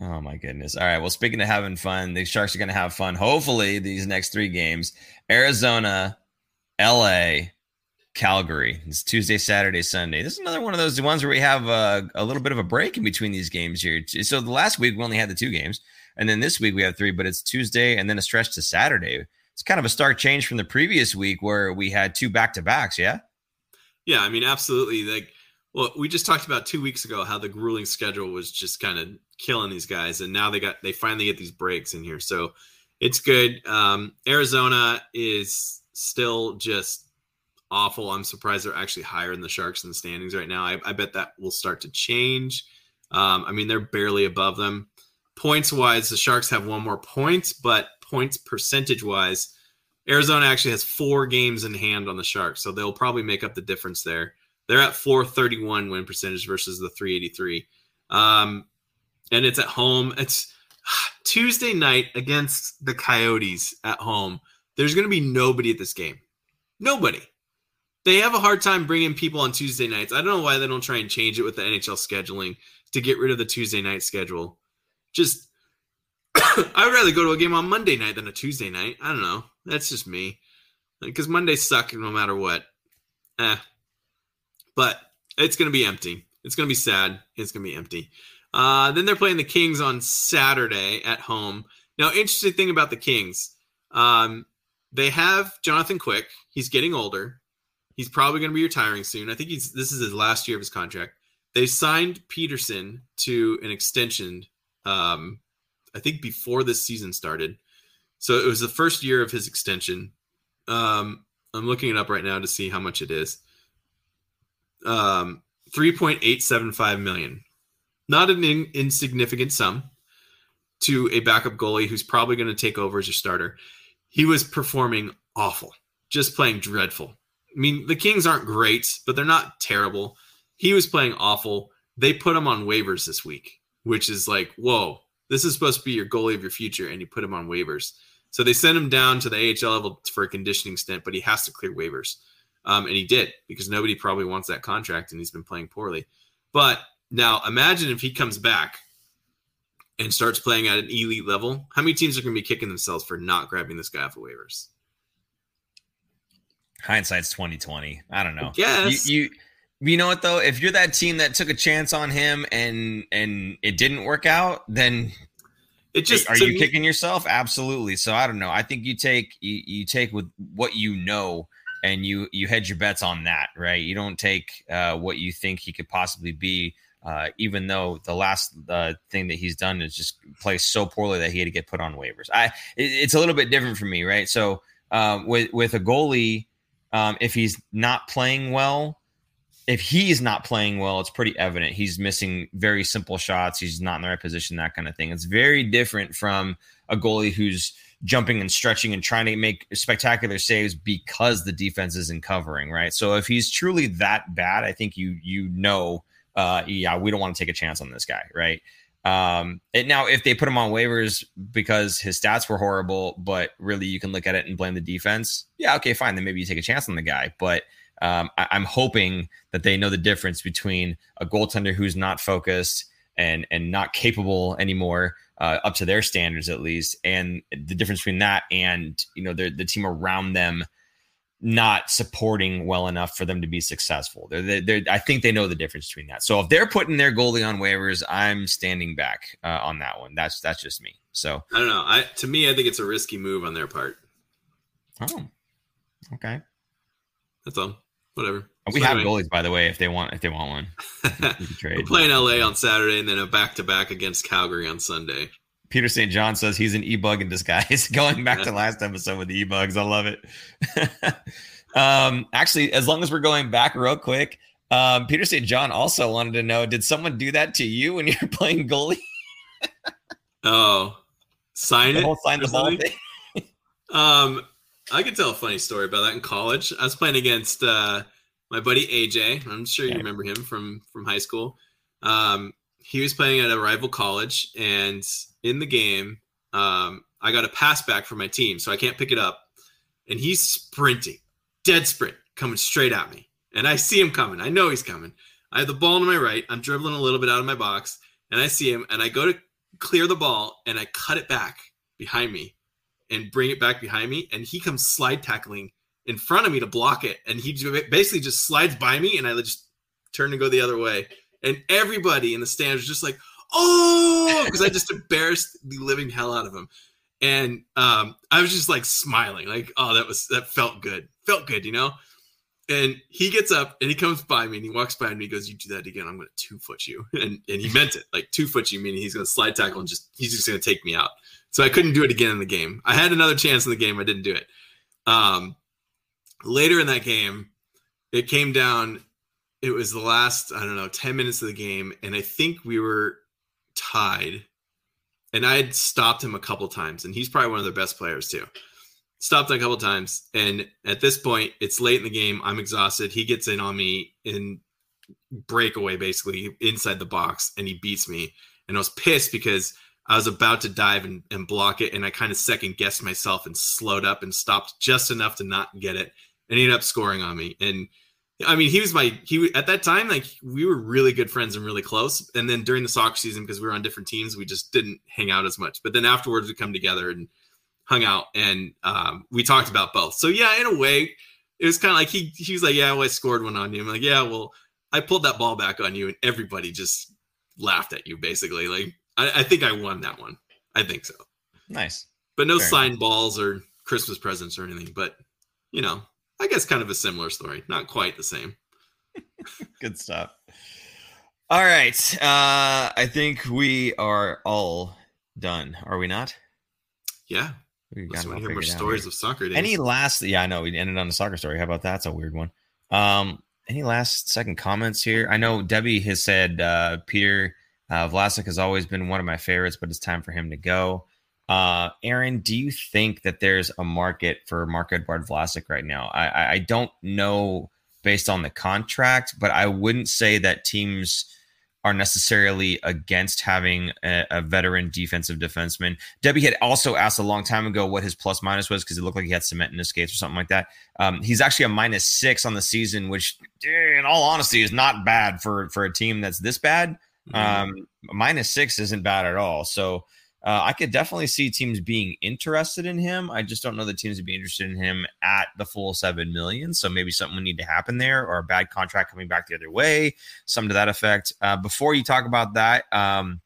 Oh my goodness. All right. Well, speaking of having fun, the Sharks are going to have fun. Hopefully, these next three games: Arizona, L.A., Calgary. It's Tuesday, Saturday, Sunday. This is another one of those ones where we have a, a little bit of a break in between these games here. So the last week we only had the two games, and then this week we have three, but it's Tuesday and then a stretch to Saturday. It's kind of a stark change from the previous week where we had two back to backs. Yeah. Yeah, I mean, absolutely. Like, well, we just talked about two weeks ago how the grueling schedule was just kind of killing these guys, and now they got they finally get these breaks in here, so it's good. Um, Arizona is still just awful. I'm surprised they're actually higher than the Sharks in the standings right now. I, I bet that will start to change. Um, I mean, they're barely above them. Points wise, the Sharks have one more point, but points percentage wise, Arizona actually has four games in hand on the Sharks, so they'll probably make up the difference there. They're at 431 win percentage versus the 383. Um, and it's at home. It's Tuesday night against the Coyotes at home. There's going to be nobody at this game. Nobody. They have a hard time bringing people on Tuesday nights. I don't know why they don't try and change it with the NHL scheduling to get rid of the Tuesday night schedule. Just, I would rather go to a game on Monday night than a Tuesday night. I don't know. That's just me. Because Mondays suck no matter what. Eh. But it's going to be empty. It's going to be sad. It's going to be empty. Uh, then they're playing the Kings on Saturday at home. Now, interesting thing about the Kings, um, they have Jonathan Quick. He's getting older. He's probably going to be retiring soon. I think he's this is his last year of his contract. They signed Petersen to an extension. Um, I think before this season started. So it was the first year of his extension. Um, I'm looking it up right now to see how much it is. Um, 3.875 million. Not an in- insignificant sum to a backup goalie who's probably going to take over as your starter. He was performing awful, just playing dreadful. I mean, the Kings aren't great, but they're not terrible. He was playing awful. They put him on waivers this week, which is like, whoa, this is supposed to be your goalie of your future, and you put him on waivers. So they sent him down to the AHL level for a conditioning stint, but he has to clear waivers. Um, and he did because nobody probably wants that contract and he's been playing poorly. But now imagine if he comes back and starts playing at an elite level. How many teams are going to be kicking themselves for not grabbing this guy off of waivers? Hindsight's twenty twenty. I don't know. Yes. You, you you know what though? If you're that team that took a chance on him and and it didn't work out, then It just are you me- kicking yourself? Absolutely. So I don't know. I think you take you, you take with what you know and you you hedge your bets on that, right? You don't take uh, what you think he could possibly be. Uh, even though the last uh, thing that he's done is just play so poorly that he had to get put on waivers. I it, it's a little bit different for me, right? So um, with with a goalie, um, if he's not playing well, if he's not playing well, it's pretty evident he's missing very simple shots. He's not in the right position, that kind of thing. It's very different from a goalie who's jumping and stretching and trying to make spectacular saves because the defense isn't covering, right? So if he's truly that bad, I think you you know, uh, yeah, we don't want to take a chance on this guy, right? Um, and now if they put him on waivers because his stats were horrible, but really you can look at it and blame the defense, yeah, okay, fine, then maybe you take a chance on the guy, but um, I, am hoping that they know the difference between a goaltender who's not focused and and not capable anymore, uh, up to their standards at least, and the difference between that and you know the the team around them not supporting well enough for them to be successful. They're, they're, I think they know the difference between that. So if they're putting their goalie on waivers, I'm standing back uh, on that one. That's that's just me. So I don't know. I to me, I think it's a risky move on their part. Oh, okay. That's all whatever. We so have anyway. goalies, by the way, if they want if they want one. We're playing LA on Saturday and then a back to back against Calgary on Sunday. Peter St. John says he's an e-bug in disguise. Going back to last episode with the e-bugs. I love it. um, actually, as long as we're going back real quick, um, Peter St. John also wanted to know: Did someone do that to you when you're playing goalie? oh, sign the it. sign the ball um, I could tell a funny story about that in college. I was playing against uh, my buddy AJ. I'm sure you remember him from from high school. Um, he was playing at a rival college, and in the game, um, I got a pass back from my team, so I can't pick it up. And he's sprinting, dead sprint, coming straight at me. And I see him coming. I know he's coming. I have the ball to my right. I'm dribbling a little bit out of my box, and I see him, and I go to clear the ball, and I cut it back behind me and bring it back behind me, and he comes slide tackling in front of me to block it, and he basically just slides by me, and I just turn to go the other way, and everybody in the stands was just like, "Oh!" because I just embarrassed the living hell out of him, and um, I was just like smiling, like, "Oh, that was that felt good, felt good," you know. And he gets up and he comes by me and he walks by me and he goes, You do that again, I'm gonna two foot you. And and he meant it, like two foot you, meaning he's gonna slide tackle and just he's just gonna take me out. So I couldn't do it again in the game. I had another chance in the game. I didn't do it. Um, later in that game, it came down. It was the last, I don't know, 10 minutes of the game. And I think we were tied. And I had stopped him a couple times. And he's probably one of their best players, too. Stopped him a couple times. And at this point, it's late in the game. I'm exhausted. He gets in on me in breakaway, basically, inside the box. And he beats me. And I was pissed because I was about to dive and, and block it, and I kind of second guessed myself and slowed up and stopped just enough to not get it, and he ended up scoring on me. And I mean, he was my he at that time like we were really good friends and really close. And then during the soccer season, because we were on different teams, we just didn't hang out as much. But then afterwards, we come together and hung out, and um, we talked about both. So yeah, in a way, it was kind of like he he was like, "Yeah, well, I scored one on you." I'm like, "Yeah, well, I pulled that ball back on you," and everybody just laughed at you basically like I, I, think I won that one. I think so. Nice. But no Fair signed balls or Christmas presents or anything. But you know, I guess kind of a similar story. Not quite the same. Good stuff. All right. Uh, I think we are all done. Are we not? Yeah. We got hear more stories here. of soccer days. Any last? Yeah, I know we ended on a soccer story. How about that? That's a weird one. Um, any last second comments here? I know Debbie has said uh, Peter uh, Vlasic has always been one of my favorites, but it's time for him to go. Uh, Aaron, do you think that there's a market for Marc-Edouard Vlasic right now? I, I don't know based on the contract, but I wouldn't say that teams are necessarily against having a, a, veteran defensive defenseman. Debbie had also asked a long time ago what his plus minus was because it looked like he had cement in his skates or something like that. Um, he's actually a minus six on the season, which, in all honesty, is not bad for for a team that's this bad. Mm-hmm. Um, minus six isn't bad at all. So uh, I could definitely see teams being interested in him. I just don't know the teams would be interested in him at the full seven million. So maybe something would need to happen there, or a bad contract coming back the other way, some to that effect. Uh, before you talk about that, um,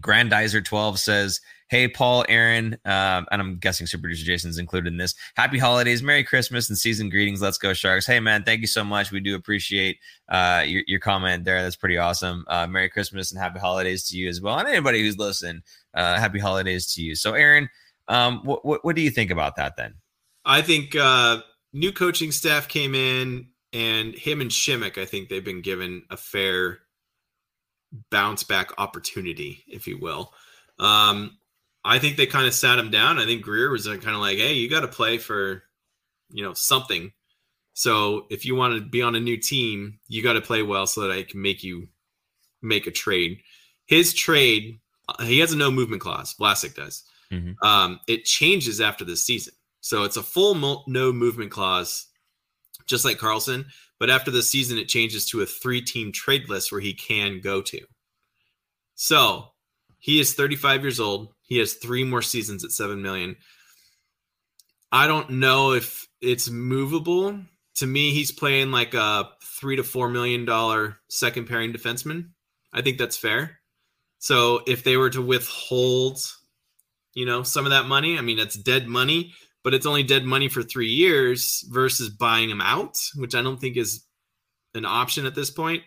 Grandizer twelve says Hey, Paul, Aaron, um, and I'm guessing super producer Jason's included in this. Happy holidays, Merry Christmas, and season greetings. Let's go, Sharks. Hey, man, thank you so much. We do appreciate uh, your, your comment there. That's pretty awesome. Uh, Merry Christmas and happy holidays to you as well. And anybody who's listening, uh, happy holidays to you. So, Aaron, um, what, what, what do you think about that then? I think uh, new coaching staff came in, and him and Simek, I think they've been given a fair bounce back opportunity, if you will. Um, I think they kind of sat him down. I think Grier was kind of like, "Hey, you got to play for, you know, something. So if you want to be on a new team, you got to play well so that I can make you make a trade." His trade, uh, he has a no movement clause. Vlasic does. Mm-hmm. Um, it changes after the season, so it's a full mo- no movement clause, just like Karlsson. But after the season, it changes to a three-team trade list where he can go to. So he is 35 years old. He has three more seasons at seven million. I don't know if it's movable. To me, he's playing like a three to four million dollar second pairing defenseman. I think that's fair. So if they were to withhold, you know, some of that money, I mean, that's dead money, but it's only dead money for three years versus buying him out, which I don't think is an option at this point.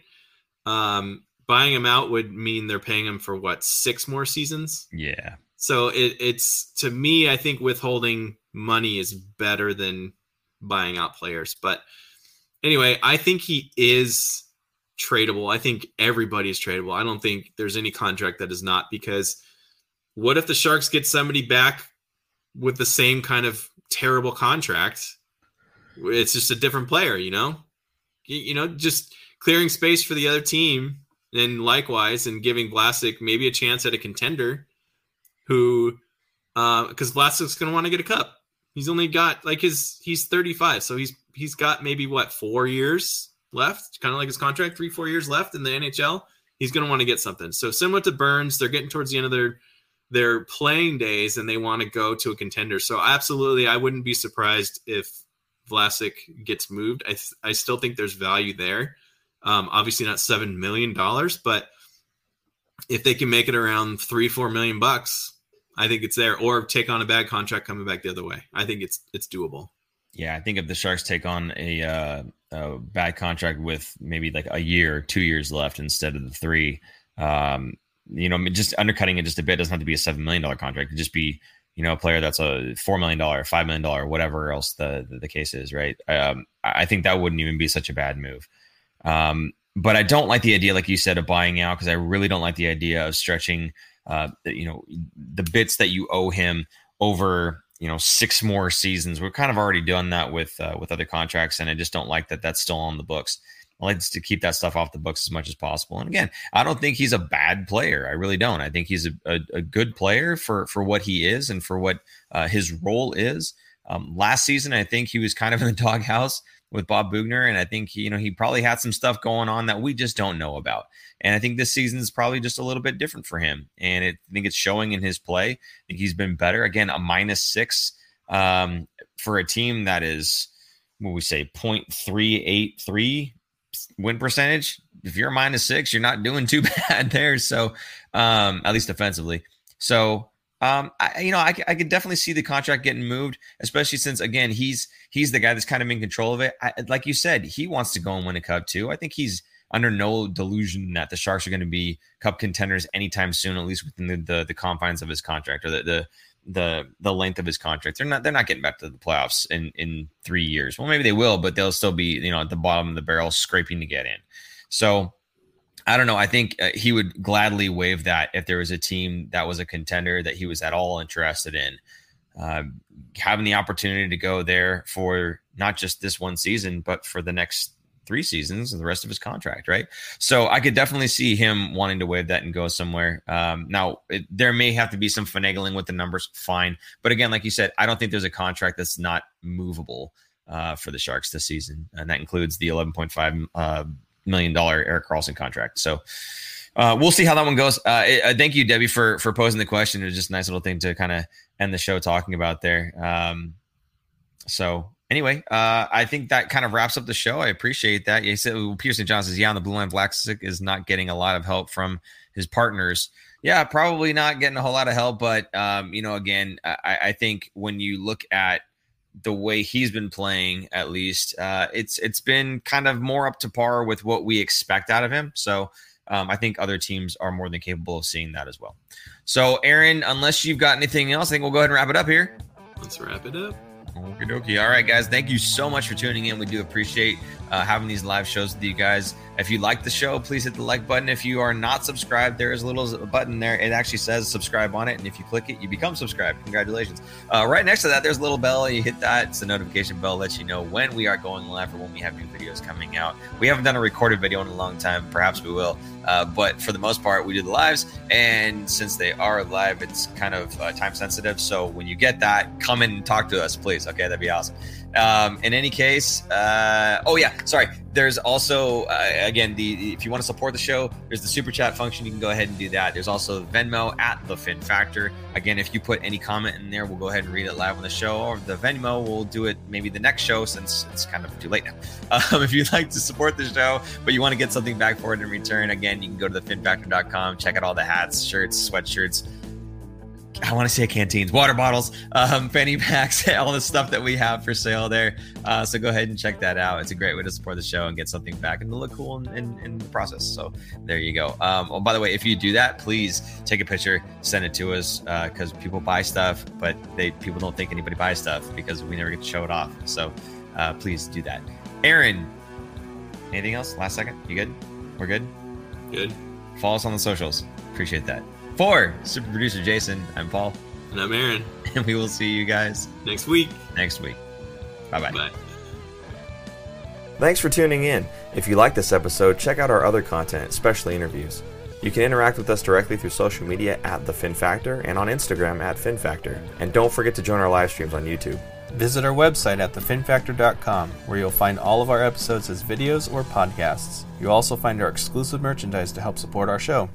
Um, buying him out would mean they're paying him for what six more seasons. Yeah. So it, it's to me, I think withholding money is better than buying out players. But anyway, I think he is tradable. I think everybody is tradable. I don't think there's any contract that is not because what if the Sharks get somebody back with the same kind of terrible contract? It's just a different player, you know? You, you know, just clearing space for the other team and likewise, and giving Vlasic maybe a chance at a contender who, because uh, Vlasic's going to want to get a cup. He's only got like his, he's 35. So he's, he's got maybe what, four years left, kind of like his contract, three, four years left in the NHL. He's going to want to get something. So similar to Burns, they're getting towards the end of their, their playing days and they want to go to a contender. So absolutely, I wouldn't be surprised if Vlasic gets moved. I, th- I still think there's value there. Um, obviously not seven million dollars, but if they can make it around three, four million bucks, I think it's there. Or take on a bad contract coming back the other way. I think it's it's doable. Yeah, I think if the Sharks take on a, uh, a bad contract with maybe like a year, two years left instead of the three, um, you know, just undercutting it just a bit doesn't have to be a seven million dollar contract. It just be you know a player that's a four million dollar, five million dollar, whatever else the, the, the case is, right? Um, I think that wouldn't even be such a bad move. Um, but I don't like the idea, like you said, of buying out because I really don't like the idea of stretching, uh, you know, the bits that you owe him over, you know, six more seasons. We've kind of already done that with uh, with other contracts, and I just don't like that that's still on the books. I like to keep that stuff off the books as much as possible. And again, I don't think he's a bad player. I really don't. I think he's a, a, a good player for for what he is and for what uh, his role is. Um, last season, I think he was kind of in the doghouse with Bob Boughner, and I think he, you know he probably had some stuff going on that we just don't know about. And I think this season is probably just a little bit different for him, and it, I think it's showing in his play. I think he's been better. Again, a minus six um, for a team that is what we say 0.383 win percentage. If you're minus six, you're not doing too bad there. So um, at least defensively. So um, I, you know, I, I could definitely see the contract getting moved, especially since again he's he's the guy that's kind of in control of it. I, like you said, he wants to go and win a cup too. I think he's under no delusion that the Sharks are going to be cup contenders anytime soon, at least within the the, the confines of his contract or the, the the the length of his contract. They're not they're not getting back to the playoffs in in three years. Well, maybe they will, but they'll still be you know at the bottom of the barrel scraping to get in. So I don't know. I think uh, he would gladly waive that if there was a team that was a contender that he was at all interested in. Uh, having the opportunity to go there for not just this one season, but for the next three seasons and the rest of his contract, right? So I could definitely see him wanting to waive that and go somewhere. Um, now, it, there may have to be some finagling with the numbers, fine. But again, like you said, I don't think there's a contract that's not movable uh, for the Sharks this season, and that includes the 11.5 uh, million dollar Erik Karlsson contract. So uh, we'll see how that one goes. Uh, uh, thank you, Debbie, for for posing the question. It was just a nice little thing to kind of end the show talking about there. Um, so anyway, uh, I think that kind of wraps up the show. I appreciate that. You said Pearson John says, "Yeah, on the blue line, Vlasic is not getting a lot of help from his partners." Yeah, probably not getting a whole lot of help, but um, you know, again, I, I think when you look at the way he's been playing, at least, uh, it's it's been kind of more up to par with what we expect out of him. So um, I think other teams are more than capable of seeing that as well. So, Aaron, unless you've got anything else, I think we'll go ahead and wrap it up here. Let's wrap it up. Okie dokie. All right, guys. Thank you so much for tuning in. We do appreciate uh, having these live shows with you guys. If you like the show, please hit the like button. If you are not subscribed, there is a little button there. It actually says subscribe on it. And if you click it, you become subscribed. Congratulations. Uh, right next to that, there's a little bell. You hit that. It's a notification bell. Lets you know when we are going live or when we have new videos coming out. We haven't done a recorded video in a long time. Perhaps we will. Uh, but for the most part, we do the lives. And since they are live, it's kind of uh, time sensitive. So when you get that, come in and talk to us, please. Okay, that'd be awesome. Um, in any case, uh, oh yeah, sorry. There's also uh, again the if you want to support the show, there's the super chat function. You can go ahead and do that. There's also Venmo at the Fin Factor. Again, if you put any comment in there, we'll go ahead and read it live on the show. Or the Venmo, we'll do it maybe the next show since it's kind of too late now. Um, if you'd like to support the show, but you want to get something back for it in return, again, you can go to thefinfactor.com, check out all the hats, shirts, sweatshirts I want to say a canteens, water bottles, um, fanny packs, all the stuff that we have for sale there. Uh, so go ahead and check that out. It's a great way to support the show and get something back and to look cool in, in, in the process. So there you go. Um, oh, by the way, if you do that, please take a picture, send it to us because uh, people buy stuff, but they people don't think anybody buys stuff because we never get to show it off. So uh, please do that. Aaron, anything else? Last second, you good? We're good. Good. Follow us on the socials. Appreciate that. For super producer Jason, I'm Paul. And I'm Aaron. And we will see you guys next week. Next week. Bye-bye. Bye. Thanks for tuning in. If you like this episode, check out our other content, especially interviews. You can interact with us directly through social media at The Fin Factor and on Instagram at Fin Factor. And don't forget to join our live streams on YouTube. Visit our website at thefinfactor.com, where you'll find all of our episodes as videos or podcasts. You'll also find our exclusive merchandise to help support our show.